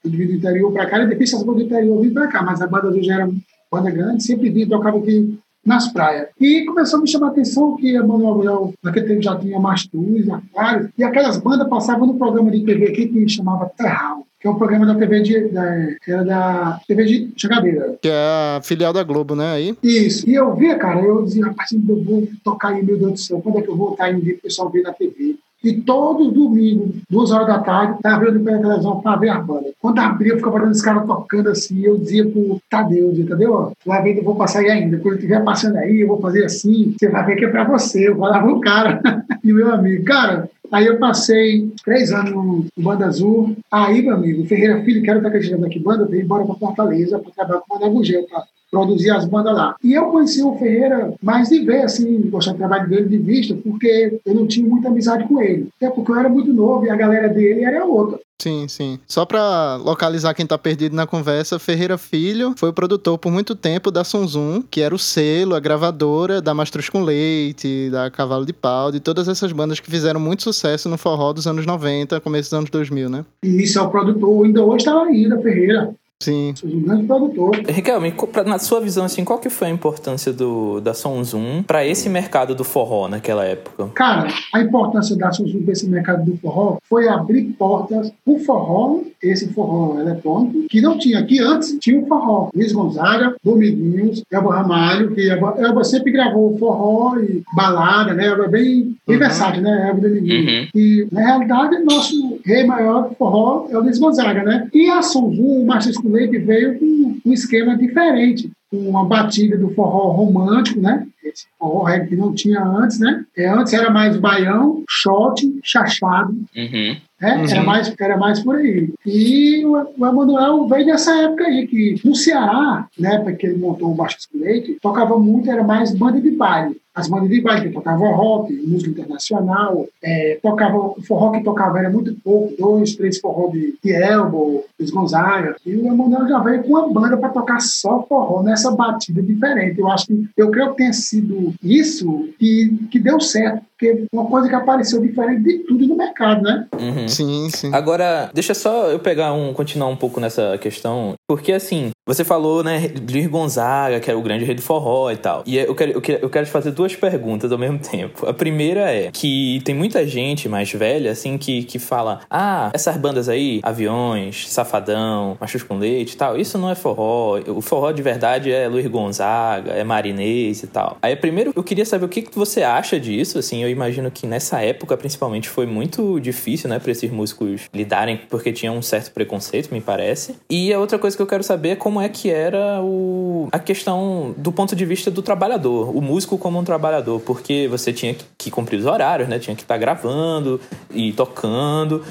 do interior para cá, e depois as bandas do interior vim para cá, mas a banda azul já era banda grande, sempre vim, tocava aqui nas praias. E começou a me chamar a atenção que a Manuel naquele tempo já tinha Mastus, Aquários, e aquelas bandas passavam no programa de TV aqui que chamava Terral que é um programa da TV de, da, era da TV de Changadeira. Que é a filial da Globo, né? Aí? Isso. E eu via, cara, eu dizia, rapaz, eu vou tocar aí, meu Deus do céu, quando é que eu vou estar indo o pessoal ver na TV? E todo domingo, duas horas da tarde, estava vendo pela televisão para ver a banda. Quando abria, eu ficava vendo os caras tocando assim. Eu dizia pro Tadeu, dizia, Tadeu, vai ver que eu vou passar aí ainda. Quando estiver passando aí, eu vou fazer assim. Você vai ver que é para você. Eu falava o cara e meu amigo. Cara, Aí eu passei três anos no Banda Azul. Aí, meu amigo, Ferreira Filho, que era da acreditando aqui, banda, veio embora para Fortaleza para trabalhar com o Mané Gugel, para produzir as bandas lá. E eu conheci o Ferreira mais de ver, assim, gostar do trabalho dele de vista, porque eu não tinha muita amizade com ele. Até porque eu era muito novo e a galera dele era outra. Sim, sim. Só pra localizar quem tá perdido na conversa, Ferreira Filho foi o produtor por muito tempo da Sonzum, que era o selo, a gravadora da Mastruz com Leite, da Cavalo de Pau, de todas essas bandas que fizeram muito sucesso no forró dos anos 90, começo dos anos 2000, né? E isso é o produtor, ainda hoje tá aí, da Ferreira. Sim. Um grande produtor. Riquelme, na sua visão, assim, qual que foi a importância do, da Sonzum para esse mercado do forró naquela época? Cara, a importância da Sonzum para esse mercado do forró foi abrir portas o forró, esse forró eletrônico, que não tinha aqui antes, tinha o forró. Luiz Gonzaga, Dominguinhos, Elba Ramalho, que Elba, Elba sempre gravou forró e balada, né? Elba é bem, uhum. versátil, né? Elba Dominguinhos. Uhum. E, na realidade, nosso rei maior do forró é o Luiz Gonzaga, né? E a Sonzum, o Márcio Leite veio com um esquema diferente, com uma batida do forró romântico, né? Esse forró reggae que não tinha antes, né? É, antes era mais baião, shot, chachado, Uhum. né? Uhum. Era, mais, era mais por aí. E o, o Emanuel veio dessa época aí, que no Ceará, na época que ele montou o Baixo Leite, tocava muito, era mais banda de baile. As bandas de baile que tocavam rock, música internacional, é, tocava, o forró que tocava era muito pouco, dois, três forró de, de Elbow, Luiz Gonzaga. E o Emanuel já veio com uma banda para tocar só forró nessa batida diferente. Eu acho que, eu creio que tenha sido isso que, que deu certo, porque uma coisa que apareceu diferente de tudo no mercado, né? Uhum. Sim, sim. Agora, deixa só eu pegar um, continuar um pouco nessa questão, porque assim, você falou, né, Luiz Gonzaga, que era o grande rei do forró e tal. E eu quero, eu quero, eu quero te fazer duas perguntas ao mesmo tempo. A primeira é que tem muita gente mais velha, assim, que, que fala: ah, essas bandas aí, Aviões, Safadão, Machos com Leite e tal, isso não é forró. O forró de verdade é Luiz Gonzaga, é Marinês e tal. Aí, primeiro, eu queria saber o que, que você acha disso, assim, eu imagino que nessa época, principalmente, foi muito difícil, né, pra esses músicos lidarem, porque tinha um certo preconceito, me parece. E a outra coisa que eu quero saber é como é que era o, a questão do ponto de vista do trabalhador, o músico como um trabalhador, porque você tinha que, cumprir os horários, né, tinha que estar gravando e tocando.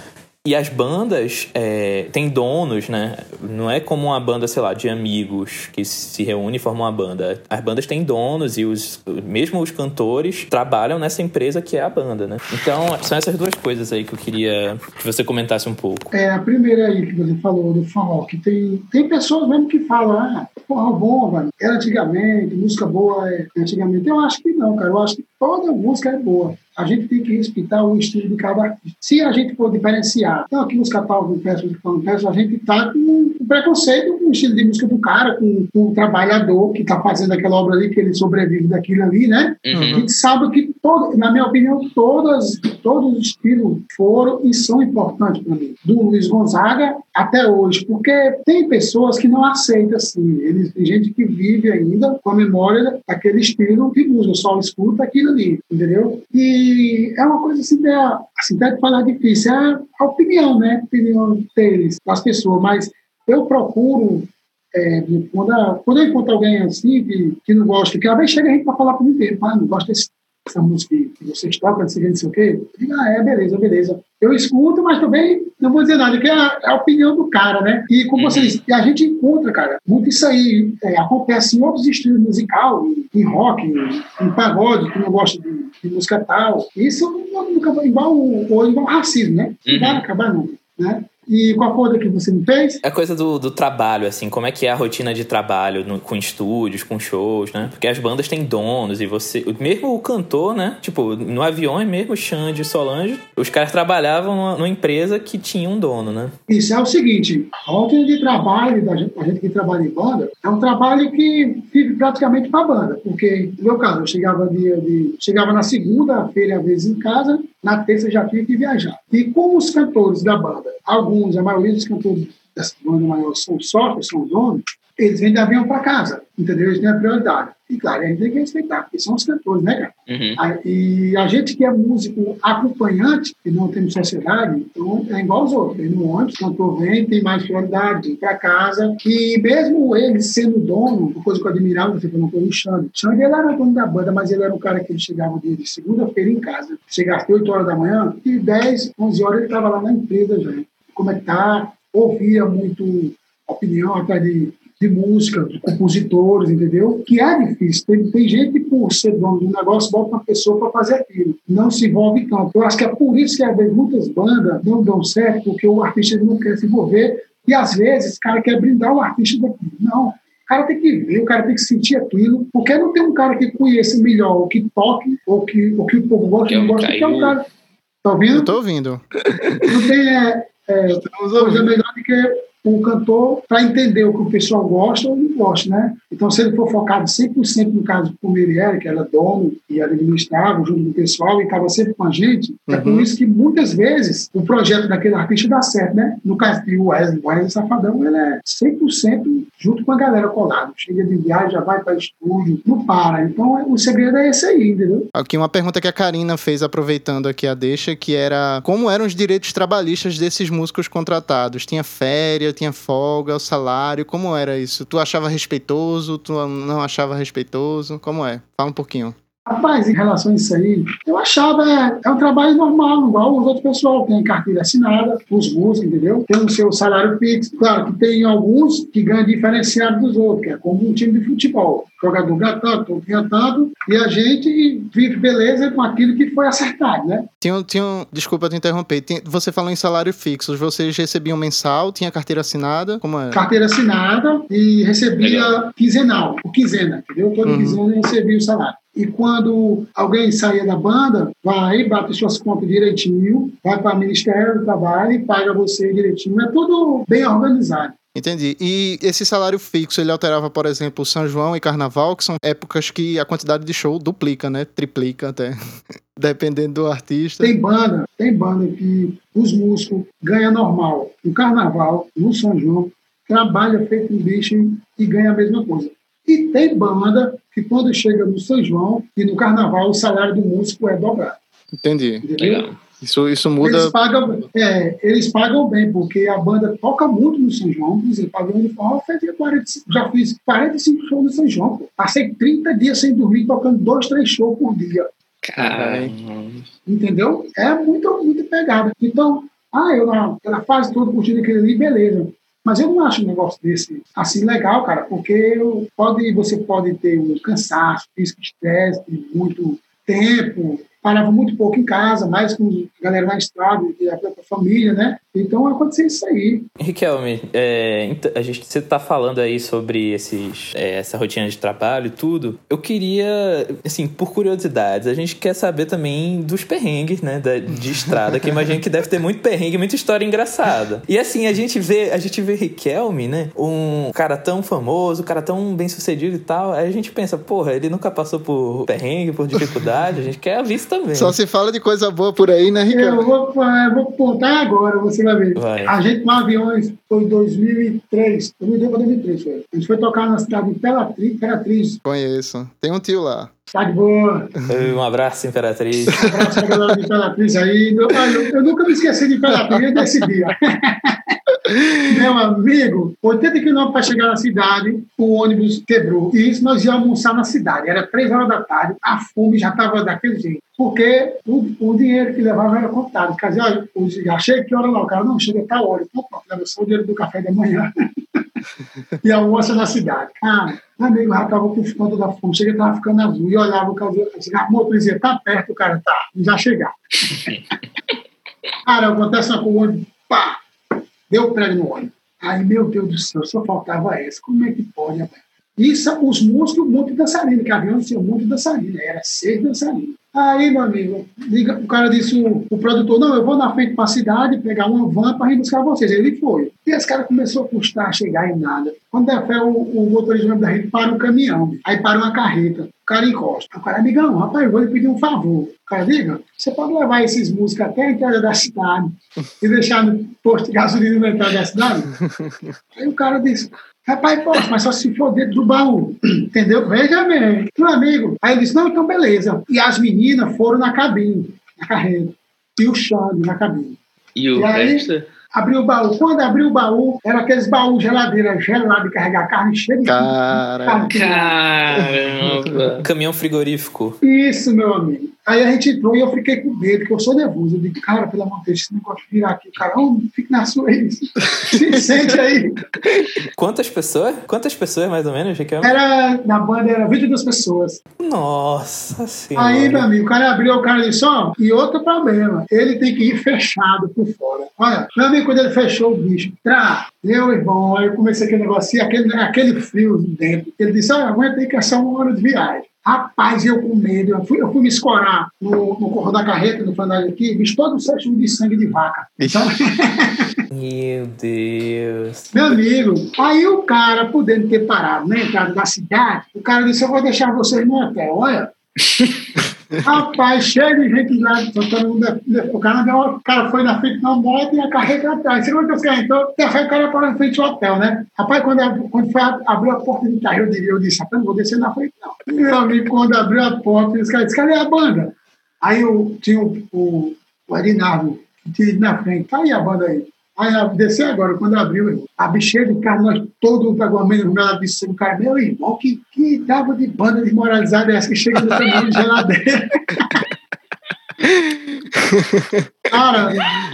E as bandas é, têm donos, né? Não é como uma banda, sei lá, de amigos que se reúne e formam uma banda. As bandas têm donos e os, mesmo os cantores trabalham nessa empresa que é a banda, né? Então, são essas duas coisas aí que eu queria que você comentasse um pouco. É, a primeira aí que você falou do forró, que tem, tem pessoas mesmo que falam, ah, forró bom, velho, era antigamente, música boa é antigamente. Eu acho que não, cara. Eu acho que toda música é boa. A gente tem que respeitar o estilo de cada artista. Se a gente for diferenciar, então música tal, com peço, com peço, a gente está com um preconceito com o estilo de música do cara, com, com o trabalhador que está fazendo aquela obra ali, que ele sobrevive daquilo ali, né? A gente sabe que, todo, na minha opinião, todas, todos os estilos foram e são importantes para mim. Do Luiz Gonzaga até hoje, porque tem pessoas que não aceitam assim. Eles, tem gente que vive ainda com a memória daquele estilo de música, só escuta aquilo ali, entendeu? E é uma coisa assim, é, assim até de falar difícil, é a opinião, né? A opinião deles, das pessoas, mas eu procuro é, quando, quando eu encontro alguém assim que, que não gosta, que às vezes chega a gente para falar comigo ah, não gosta desse, dessa música que vocês tocam, não sei o que, não sei o quê. Ah, é, beleza, beleza. Eu escuto, mas também não vou dizer nada, que é a, é a opinião do cara, né? E como Uhum. você disse, e a gente encontra, cara, muito isso aí é, acontece em outros estilos musical, em, rock, em, em pagode, que não gosta de, de música tal. Isso nunca vai igual, o- ou igual racismo, né? Não Uhum. vai acabar nunca, né? E qual foi a que você me fez? É coisa do, do trabalho, assim, como é que é a rotina de trabalho no- com estúdios, com shows, né? Porque as bandas têm donos e você. Mesmo o cantor, né? Tipo, no avião mesmo, Xande e Solange, os caras trabalhavam numa, numa empresa que tinha um dono, né? Isso é o seguinte, a rotina de trabalho da gente, a gente que trabalha em banda é um trabalho que vive praticamente para a banda, porque no meu caso eu chegava dia de chegava na segunda-feira às vezes em casa, na terça eu já tinha que viajar. E como os cantores da banda, alguns, a maioria dos cantores dessa banda maior são sócios, são donos, eles vêm de avião para casa, entendeu? Eles têm a prioridade. E claro, a gente tem que respeitar, porque são os cantores, né, cara? Uhum. A- E a gente que é músico acompanhante, e não temos sociedade, então é igual aos outros. Vem no ônibus, o cantor vem, tem mais prioridade, para casa. E mesmo ele sendo dono, uma coisa que eu admirava, você falou o Xande. Xande, ele era dono da banda, mas ele era um cara que ele chegava de de segunda-feira em casa, chegava às 8 horas da manhã, e 10, 11 horas ele estava lá na empresa já. Como é que tá? Ouvia muito opinião até de de música, de compositores, entendeu? Que é difícil. Tem, tem gente que, por ser dono do negócio, bota uma pessoa para fazer aquilo. Não se envolve tanto. Eu acho que é por isso que às vezes, muitas bandas não dão certo, porque o artista não quer se envolver e às vezes o cara quer brindar o artista daquilo. Não. O cara tem que ver, o cara tem que sentir aquilo, porque não tem um cara que conheça melhor o que toque, ou que, o que o povo gosta, Que não um gosta, que é um cara. Tá ouvindo? Eu tô ouvindo. Não tem é, é, Estamos coisa ouvindo. melhor do que o cantor para entender o que o pessoal gosta ou não gosta, né? Então, se ele for focado 100% no caso como ele era, que era dono e administrava junto com o pessoal e estava sempre com a gente, é por Uhum. isso que muitas vezes o projeto daquele artista dá certo, né? No caso de Wesley, o Wesley Safadão, ele é 100% junto com a galera colada. Chega de viagem, já vai para estúdio, não para. Então o segredo é esse aí, entendeu? Aqui uma pergunta que a Karina fez aproveitando aqui a deixa, que era como eram os direitos trabalhistas desses músicos contratados? Tinha férias, tinha folga, o salário, como era isso? Tu achava respeitoso, tu não achava respeitoso? Como é? Fala um pouquinho. Rapaz, em relação a isso aí, eu achava é, é um trabalho normal, igual os outros pessoal. Tem carteira assinada, os músicos, entendeu? Tem o seu salário fixo. Claro que tem alguns que ganham diferenciado dos outros, que é como um time de futebol. Jogador outro ganha tanto, e a gente vive beleza com aquilo que foi acertado, né? Tinha, tinha, desculpa te interromper. Tinha, você falou em salário fixo. Vocês recebiam mensal, tinha carteira assinada? Como é? Carteira assinada e recebia quinzenal, o quinzena, entendeu? Todo uhum. quinzena recebia o salário. E quando alguém saía da banda, vai, bate suas contas direitinho, vai para o Ministério do Trabalho e paga você direitinho. É tudo bem organizado. Entendi. E esse salário fixo, ele alterava, por exemplo, São João e Carnaval, que são épocas que a quantidade de show duplica, né? Triplica até. Dependendo do artista. Tem banda, tem banda que os músicos ganham normal no Carnaval, no São João, trabalha feito um bicho e ganha a mesma coisa. E tem banda que quando chega no São João e no Carnaval o salário do músico é dobrado. Entendi. Entendeu? Isso, isso muda. Eles pagam, é, eles pagam bem, porque a banda toca muito no São João. Por exemplo, a de forró fazia 45, já fiz 45 shows no São João. Pô. Passei 30 dias sem dormir, tocando dois, três shows por dia. Caralho. Entendeu? É muito, muito pegada. Então, ah, eu na, na fase toda curtindo aquele ali, beleza. Mas eu não acho um negócio desse assim legal, cara, porque pode, você pode ter um cansaço físico, estresse, muito tempo, parava muito pouco em casa, mais com a galera na estrada, e a própria família, né? Então aconteceu isso aí. Riquelme, é, a gente você está falando aí sobre esses, é, essa rotina de trabalho e tudo. Eu queria, assim, por curiosidades, a gente quer saber também dos perrengues, né, da, de estrada, que imagino que deve ter muito perrengue, muita história engraçada. E assim, a gente vê, a gente vê Riquelme, né, um cara tão famoso, um cara tão bem sucedido e tal, aí a gente pensa, porra, ele nunca passou por perrengue, por dificuldade, a gente quer a vista Só se fala de coisa boa por aí, né, Riquelme? Eu vou, eu vou contar agora, você vai ver. Vai. A gente com aviões foi em 2003, 2002 para 2003 foi. A gente foi tocar na cidade de Imperatriz. Imperatriz. Conheço. Tem um tio lá. Cidade boa. Um abraço, Imperatriz. Um abraço pra galera de Imperatriz aí. Eu, eu, eu nunca me esqueci de Imperatriz desse dia. Meu amigo, 80 quilômetros para chegar na cidade, o ônibus quebrou. E isso nós íamos almoçar na cidade. Era três horas da tarde, a fome já estava daquele jeito. Porque o, o, dinheiro que levava era contado. Quer dizer, eu já chega que hora lá? O cara não chega a tal hora. Então, pronto, leva só o dinheiro do café da manhã. e almoça na cidade. Ah, meu amigo já estava com conta da fome, chega estava ficando azul. E olhava o cara, o motor dizia, tá perto, o cara tá, já chegar. cara, acontece uma coisa, pá, deu prego no olho. Aí, meu Deus do céu, só faltava essa. Como é que pode, rapaz? Isso, os músicos, muito dançarino, que avião tinha muito dançarino, era seis dançarinos. Aí, meu amigo, o cara disse, o, o produtor, não, eu vou na frente para a cidade pegar uma van para ir buscar vocês. Ele foi. E esse cara começou a custar, chegar em nada. Quando é fé, o, o motorista da gente para um caminhão, aí para uma carreta, o cara encosta. O cara, amigão, rapaz, eu vou lhe pedir um favor. O cara, diga, você pode levar esses músicos até a entrada da cidade e deixar no posto de gasolina na entrada da cidade? aí o cara disse, Rapaz, posso, mas só se for dentro do baú. Entendeu? Veja bem. Meu amigo. Aí ele disse: não, então beleza. E as meninas foram na cabine, na carreta. E o Xande na cabine. E o e aí, resto? abriu o baú. Quando abriu o baú, era aqueles baús geladeira gelado de carregar carne cheia de Cara... Caramba! Caminhão frigorífico. Isso, meu amigo. Aí a gente entrou e eu fiquei com medo, porque eu sou nervoso. Eu digo, cara, pelo amor de Deus, esse negócio de virar aqui, cara, oh, fique na sua aí. Se sente aí. Quantas pessoas? Quantas pessoas, mais ou menos, Ricardo? Era, na banda, era 22 pessoas. Nossa senhora. Aí, meu amigo, o cara abriu, o cara disse, ó, e outro problema, ele tem que ir fechado por fora. Olha, meu amigo, quando ele fechou o bicho, trá, meu irmão, aí eu comecei aquele negócio, aquele, aquele frio dentro. Ele disse, olha, aguenta aí que é só uma hora de viagem. Rapaz, eu com medo, eu fui, eu fui me escorar no, no corro da carreta, no fantasma aqui, bicho todo sujo de sangue de vaca. Então... Meu Deus. Meu amigo, aí o cara, podendo ter parado na entrada da cidade, o cara disse: Eu vou deixar vocês no hotel. Olha, Rapaz, cheio de gente lá, tocando, o cara, deu, o cara foi na frente da moto e a carreta atrás. Segundo que os caras entrou, foi o cara para na frente do hotel, né? Rapaz, quando, quando foi, abriu a porta do carro, eu, diria, eu disse, rapaz, não vou descer na frente, não. Meu amigo, quando abriu a porta, os caras disseram, cadê a banda? Aí eu tinha o, o, o Arinaldo, que tinha na frente, tá aí a banda aí. Aí desceu agora, quando abriu, a bicheira de carro, nós todos aguamento no meu o cara, meu irmão, que, que tava de banda desmoralizada é essa que chega no caminhão de geladeira? Cara,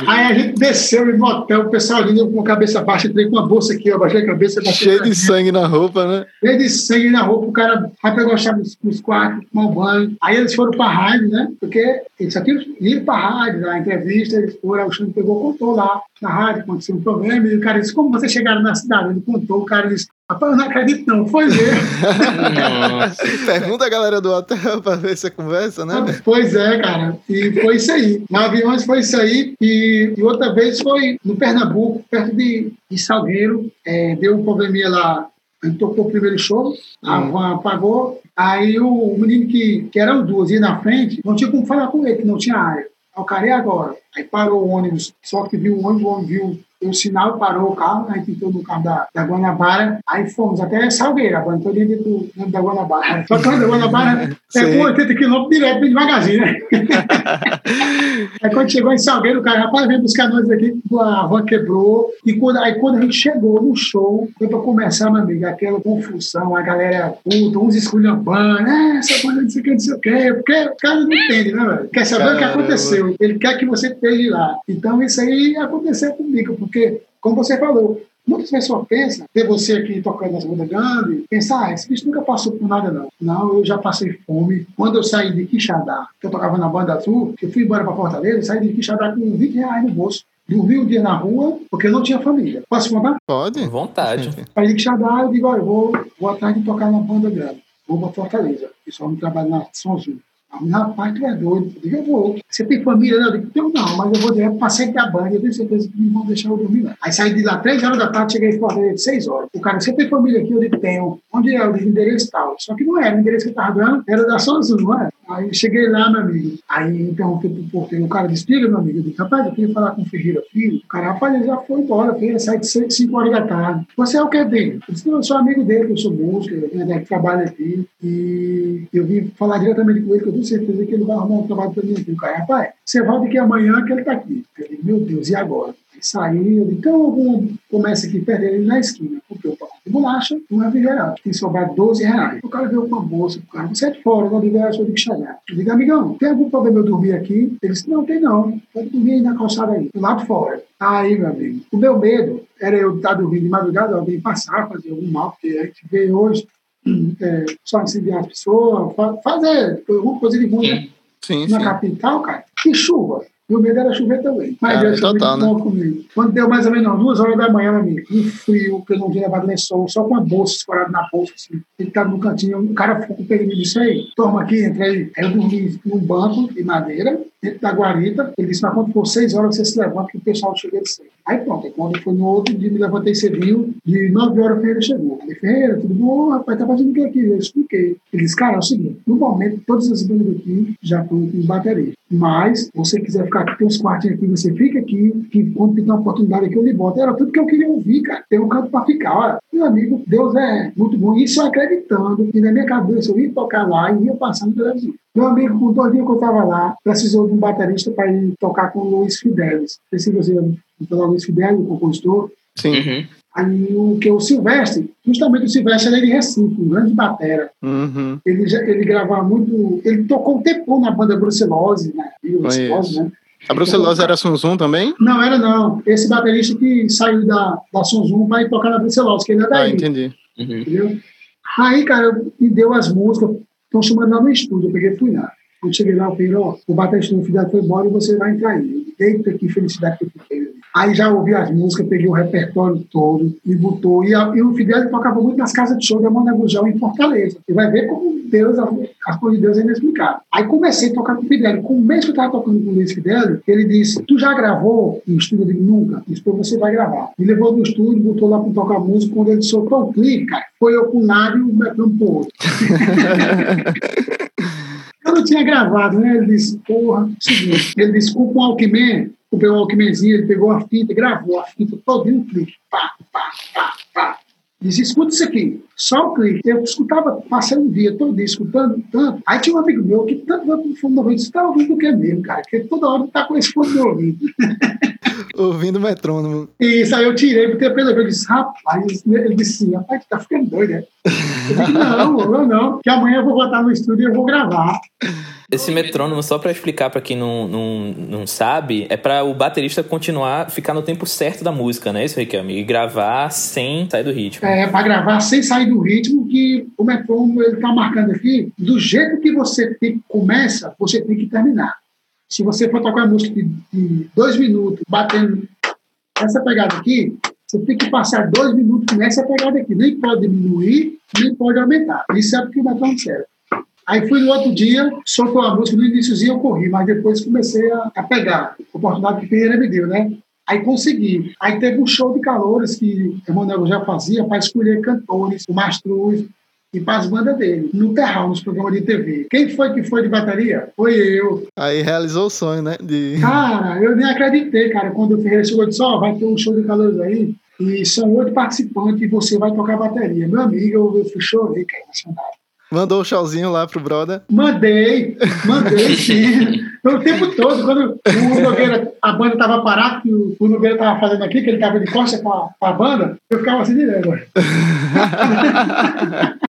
aí a gente desceu no motel, o pessoal ali com a cabeça baixa, entrei com uma bolsa aqui, eu baixei a cabeça. Cheio de sangue na roupa, né? Cheio de sangue na roupa, o cara vai pegar o chave nos quartos, tomar um banho. Aí eles foram pra rádio, né? Porque eles só tinham ido pra rádio, na entrevista, eles foram, o Xande pegou, contou lá na rádio, aconteceu um problema, e o cara disse, como vocês chegaram na cidade? Ele contou, o cara disse, Rapaz, eu não acredito, não. Foi ver. Pergunta a galera do hotel para ver se é conversa, né? Pois é, cara. E foi isso aí. Na aviões foi isso aí. E, e outra vez foi no Pernambuco, perto de, de Salgueiro. É, deu um probleminha lá. A gente tocou o primeiro show, a hum. van apagou. Aí o, o menino que, que eram duas, ia na frente, não tinha como falar com ele, que não tinha área. Aí o cara, e agora? Aí parou o ônibus, só que viu o ônibus, o ônibus viu o sinal, parou o carro, a gente entrou no carro da, da Guanabara, aí fomos até Salgueira, agora estou dentro do, da Guanabara. Só que a Guanabara é com 80 quilômetros direto, bem devagarzinho, né? aí quando chegou em Salgueiro, o cara, rapaz, vem buscar nós aqui, a van quebrou, e quando, aí quando a gente chegou no show, foi para começar, meu amigo, aquela confusão, a galera puta, uns esculhambando, é, essa banda não sei o que, não sei o que, porque o cara não entende, né, velho? Quer saber Caramba. o que aconteceu, ele quer que você esteja lá. Então isso aí aconteceu comigo, porque porque, como você falou, muitas pessoas pensam, ver você aqui tocando nas bandas grandes, pensar, ah, esse bicho nunca passou por nada, não. Não, eu já passei fome. Quando eu saí de Quixadá, que eu tocava na banda azul, que eu fui embora para Fortaleza, eu saí de Quixadá com 20 reais no bolso. Dormi um dia na rua, porque eu não tinha família. Posso contar? Pode. Vontade. Saí de Quixadá, eu digo, olha, eu vou, vou atrás de tocar na banda grande. Vou para Fortaleza. Eu só não trabalho na São Azul. Rapaz, tu é doido. Eu eu vou. Você tem família? Eu digo, eu não, mas eu vou direto da banha. Eu tenho certeza que não vão deixar eu dormir lá. Aí saí de lá três horas da tarde, cheguei Fortaleza seis horas. O cara, você tem família aqui? Eu digo, tenho. Onde é? O endereço tal. Só que não era. O endereço que eu estava dando era da Sozinho, não é? Aí cheguei lá, meu amigo. Aí interrompi pro porteiro. O cara disse, filho, meu amigo. Eu disse, rapaz, eu queria falar com o Ferreira Filho. O cara, rapaz, ele já foi embora. Filho, sai de 5 horas da tarde. Você é o que dele? Eu disse, não, eu sou amigo dele, eu sou músico, eu trabalho aqui. E eu vim falar diretamente com ele, que eu tenho certeza que ele vai arrumar um trabalho para mim aqui. O cara, rapaz, você volta aqui amanhã que ele está aqui. Eu digo, meu Deus, e agora? Digo, então algum começa aqui perto dele na esquina, porque eu pago de bolacha, um refrigerante, tem sobrar 12 reais. O cara veio com a bolsa, o cara, você é de fora, eu digo, eu sou de Xalhar. Eu digo, amigão, tem algum problema eu dormir aqui? Ele disse, não, tem não, pode dormir aí na calçada aí, do lado de fora. Aí, meu amigo, o meu medo era eu estar dormindo de madrugada, alguém passar, fazer algum mal, porque a gente vê hoje é, só incendiar as pessoas, fazer alguma coisa de ruim né? sim, na sim. capital, cara, que chuva. E o medo era chover também. Mas Deus total, né? comigo. Quando deu mais ou menos não, duas horas da manhã, meu amigo, um frio, que eu não tinha levado lençol, só com a bolsa escorada na bolsa, assim. Ele estava no cantinho, o cara ficou com o e disse, aí, toma aqui, entra aí. Aí eu dormi num banco de madeira, dentro da guarita. Ele disse, mas quando for seis horas, você se levanta, que o pessoal chega de seis. Aí pronto, aí quando foi no outro dia, me levantei cedinho, de nove horas o Ferreira chegou. Falei, Ferreira, tudo bom? Rapaz, tá fazendo o que aqui? Eu expliquei. Ele disse, cara, é o seguinte, no momento, todas as bandas aqui já estão com bateria. Mas, você quiser ficar aqui, tem uns quartinhos aqui, você fica aqui, que quando tem uma oportunidade aqui, eu lhe boto. Era tudo que eu queria ouvir, cara. Tem um canto para ficar. Olha, meu amigo, Deus é muito bom. Isso acreditando que na minha cabeça eu ia tocar lá e ia passar no televisão. Meu amigo, com dois dias que eu estava lá, precisou de um baterista para ir tocar com o Luiz Fidelis. Não sei se você falar Luiz Fidelis, o compositor. Sim. Uhum. Aí o que o Silvestre, justamente o Silvestre era de Recife, um grande batera. Uhum. Ele, ele gravava muito. Ele tocou um tempo na banda Brucelose, né? Brucelose, né? A Brucelose era Sunzum também? Não, era não. Esse baterista que saiu da, da Sunzum vai tocar na Brucelose, que ele é daí. Ah, entendi. Uhum. Entendeu? Aí, cara, me deu as músicas, estão chamando lá no estúdio, eu peguei e fui lá. Quando cheguei lá, eu falei, ó, o baterista do Fidel foi embora e você vai entrar aí. Eita, que felicidade que eu fiquei. Aí já ouvi as músicas, peguei o repertório todo e botou. E, a, e o Fidel tocava muito nas casas de show da Manda Gugel em Fortaleza. Você vai ver como Deus, as coisas de Deus é inexplicável. Aí comecei a tocar com o Fidel. Com o mês que eu estava tocando com o Luiz Fidel, ele disse: Tu já gravou no estúdio? Eu disse: Nunca. Isso você vai gravar. Me levou no estúdio, botou lá para tocar música. Quando ele soltou o clipe, cara, foi eu com o Nádio e o Betão pro outro. eu não tinha gravado, né? Ele disse, porra, seguinte, ele disse, com o Alckmin, comprei um Alckminzinho, ele pegou a fita, gravou a fita todinho, um clique, pá, pá, pá, pá. Diz, escuta isso aqui, só o clique. Eu escutava, passei um dia todo dia escutando tanto. Aí tinha um amigo meu que tanto no fundo do ouvido, você tá ouvindo o que mesmo, cara? Porque toda hora tá com esse fone no ouvido. Ouvindo metrônomo. Isso, aí eu tirei, botei a presa, eu disse, rapaz, ele disse assim, rapaz, tu tá ficando doido, né? Eu disse, não, eu não, que amanhã eu vou botar no estúdio e eu vou gravar. Esse metrônomo, só pra explicar pra quem não, não, não sabe, é pra o baterista continuar, ficar no tempo certo da música, né? Isso, Riquelme? E gravar sem sair do ritmo. É, pra gravar sem sair do ritmo, que o metrônomo, ele tá marcando aqui, do jeito que você tem, começa, você tem que terminar. Se você for tocar música de, de dois minutos, batendo essa pegada aqui, você tem que passar dois minutos nessa pegada aqui. Nem pode diminuir, nem pode aumentar. Isso é porque o metrônomo serve. Aí fui no outro dia, soltou a música, no iníciozinho eu corri, mas depois comecei a, a pegar. Oportunidade que Ferreira me deu, né? Aí consegui. Aí teve um show de calores que o Emanuel já fazia para escolher cantores, o Mastruz e para as bandas dele, no Terral, nos programas de TV. Quem foi que foi de bateria? Foi eu. Aí realizou o sonho, né? De... Cara, eu nem acreditei, cara, quando o Ferreira chegou e disse, ó, oh, vai ter um show de calores aí, e são oito participantes e você vai tocar bateria. Meu amigo, eu, eu chorei, cara, emocionado. Mandou o showzinho lá pro brother? Mandei, mandei sim. O tempo todo, quando o Nogueira, a banda tava parada, que o, o Nogueira tava fazendo aqui, que ele tava de costa com a, com a banda, eu ficava assim direto.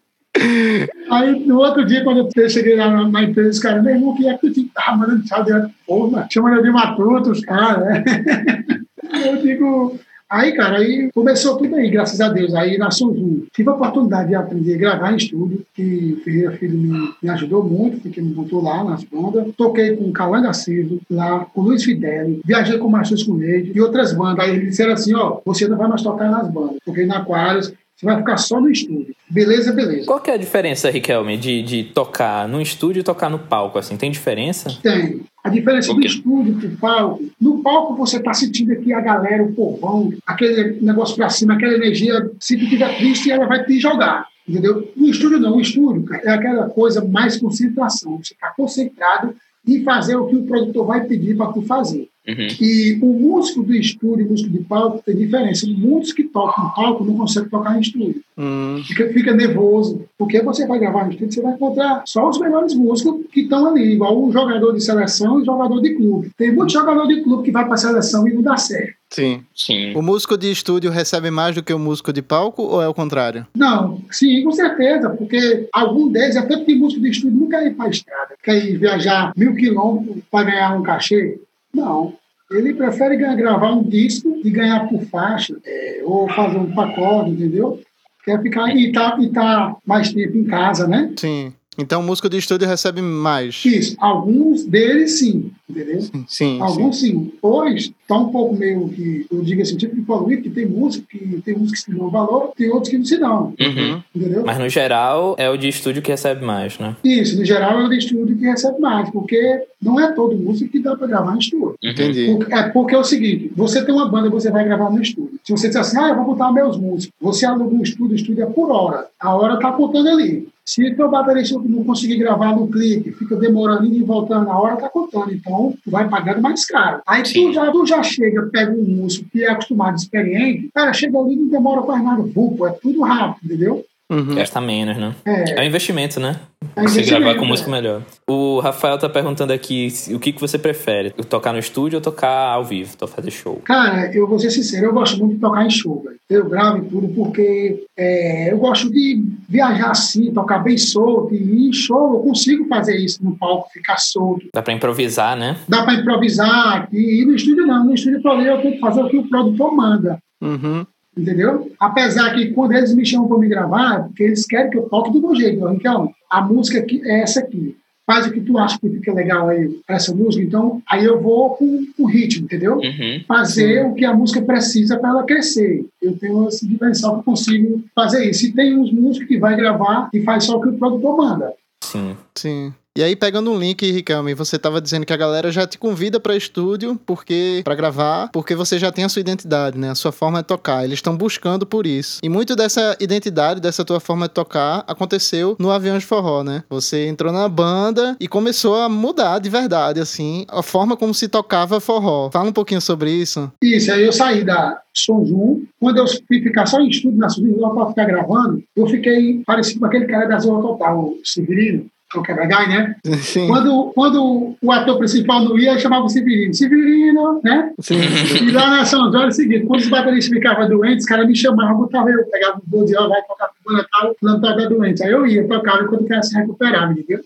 Aí, no outro dia, quando eu cheguei lá na, na empresa, os caras, meu irmão, que é que tu tava mandando tchau direto? Porra, chamando de matuto, os caras, né? Eu digo, Aí, cara, aí começou tudo aí, graças a Deus. Aí na Sonzu, tive a oportunidade de aprender a gravar em estúdio, que o Ferreira Filho me, me ajudou muito, porque me botou lá nas bandas. Toquei com o Calanga Silva, lá, com o Luiz Fidel, viajei com o Marcos Coelho e outras bandas. Aí eles disseram assim: ó, você não vai mais tocar nas bandas, porque na Aquarius você vai ficar só no estúdio. Beleza, beleza. Qual que é a diferença, Riquelme, de, de tocar no estúdio e tocar no palco? Assim, tem diferença? Tem. A diferença do estúdio pro palco, no palco você tá sentindo aqui a galera, o povão, aquele negócio pra cima, aquela energia, se tu estiver triste, ela vai te jogar. Entendeu? No estúdio não, o estúdio é aquela coisa mais concentração. Você está concentrado em fazer o que o produtor vai pedir para tu fazer. Uhum. E o músico do estúdio e o músico de palco tem diferença. Muitos que tocam em palco não conseguem tocar em estúdio. Hum. Fica, fica nervoso. Porque você vai gravar no estúdio, você vai encontrar só os melhores músicos que estão ali, igual o jogador de seleção e o jogador de clube. Tem muito jogador de clube que vai para a seleção e não dá certo. Sim. Sim. O músico de estúdio recebe mais do que o músico de palco ou é o contrário? Não, sim, com certeza, porque algum deles, até porque músico de estúdio não quer ir para a estrada, quer ir viajar mil quilômetros para ganhar um cachê. Não. Ele prefere gravar um disco e ganhar por faixa, é, ou fazer um pacote, entendeu? Quer ficar e tá, e tá mais tempo em casa, né? Sim. Então o músico de estúdio recebe mais. Isso. Alguns deles sim, entendeu? Sim. Alguns sim. sim. Pois está um pouco meio que, eu digo assim, tipo de poluído, que tem música que tem músicos que se dão valor, tem outros que não se dão. Uhum. Entendeu? Mas no geral é o de estúdio que recebe mais, né? Isso, no geral é o de estúdio que recebe mais, porque não é todo músico que dá para gravar em estúdio. Entendi. Porque, é porque é o seguinte, você tem uma banda, você vai gravar no estúdio. Se você disser assim, ah, eu vou botar meus músicos, você aluga um estúdio, o estúdio é por hora. A hora está contando ali. Se teu baterista não conseguir gravar no clique, fica demorando e voltando, a hora tá contando. Então, tu vai pagando mais caro. Aí tu já, tu já chega, pega um músico que é acostumado, experiente, cara, chega ali e não demora quase nada. Vupo, é tudo rápido, entendeu? Uhum. Gasta menos, né? É. É um investimento, né? É Você investimento, gravar com é. música melhor. O Rafael tá perguntando aqui o que, que você prefere, tocar no estúdio ou tocar ao vivo, tô fazer show. Cara, eu vou ser sincero, eu gosto muito de tocar em show, velho. Eu gravo e tudo porque é, eu gosto de viajar assim, tocar bem solto. E em show eu consigo fazer isso no palco, ficar solto. Dá pra improvisar, né? Dá para improvisar. E, e no estúdio não. No estúdio eu tenho que fazer o que o produtor manda. Uhum. Entendeu? Apesar que quando eles me chamam para me gravar, é porque eles querem que eu toque do meu jeito. Então, a música aqui é essa aqui. Faz o que tu acha que fica legal aí para essa música. Então, aí eu vou com o ritmo, entendeu? Uhum. Fazer o que a música precisa para ela crescer. Eu tenho esse diferencial que eu consigo fazer isso. E tem uns músicos que vai gravar e faz só o que o produtor manda. Sim. Sim. E aí, pegando um link, Riquelme, você tava dizendo que a galera já te convida para estúdio porque para gravar, porque você já tem a sua identidade, né? A sua forma de tocar. Eles estão buscando por isso. E muito dessa identidade, dessa tua forma de tocar, aconteceu no Avião de Forró, né? Você entrou na banda e começou a mudar de verdade, assim, a forma como se tocava forró. Fala um pouquinho sobre isso. Isso, aí eu saí da Som Zoom. Quando eu fui ficar só em estúdio na Subir, para ficar gravando, eu fiquei parecido com aquele cara da Zona Total, o Severino o Quebra-Gai, né? Sim. Quando, quando o ator principal não ia, chamava o Severino. Severino, né? Sim. E lá na São João era o seguinte, quando os bateristas ficavam doentes, os caras me chamavam, botava eu, pegava o bolo de vai tocar com banda tal, fulano tava doente. Aí eu ia, tocava quando o cara se recuperava, entendeu?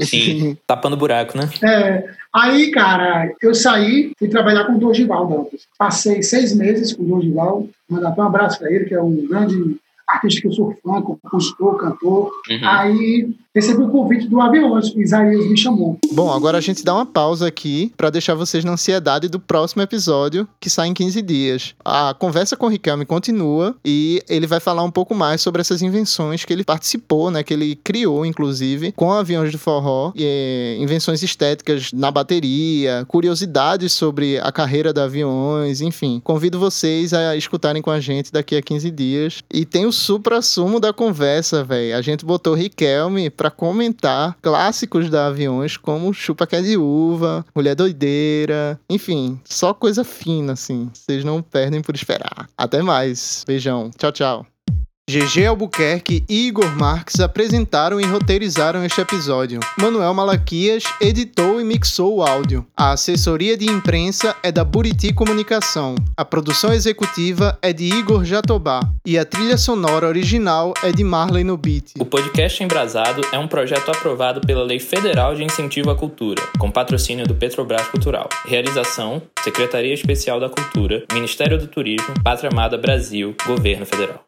Sim, tapando buraco, né? É. Aí, cara, eu saí, fui trabalhar com o Dorival Passei seis meses com o Dorival, mandar um abraço para ele, que é um grande artista que eu sou fã, compositor, cantor. Uhum. Aí recebi o convite do Aviões, o Isaías me chamou. Bom, agora a gente dá uma pausa aqui para deixar vocês na ansiedade do próximo episódio, que sai em 15 dias. A conversa com o Riquelme continua e ele vai falar um pouco mais sobre essas invenções que ele participou, né, que ele criou, inclusive, com Aviões do Forró, e, é, invenções estéticas na bateria, curiosidades sobre a carreira da Aviões, enfim. Convido vocês a escutarem com a gente daqui a 15 dias. E tem o supra-sumo da conversa, velho. A gente botou Riquelme pra comentar clássicos da Aviões como Chupa Que é de Uva, Mulher Doideira, enfim, só coisa fina, assim. Vocês não perdem por esperar. Até mais. Beijão. Tchau, tchau. GG Albuquerque e Igor Marques apresentaram e roteirizaram este episódio. Manuel Malaquias editou e mixou o áudio. A assessoria de imprensa é da Buriti Comunicação. A produção executiva é de Igor Jatobá. E a trilha sonora original é de Marley no Beat. O podcast Embrasado é um projeto aprovado pela Lei Federal de Incentivo à Cultura, com patrocínio do Petrobras Cultural. Realização: Secretaria Especial da Cultura, Ministério do Turismo, Pátria Amada Brasil, Governo Federal.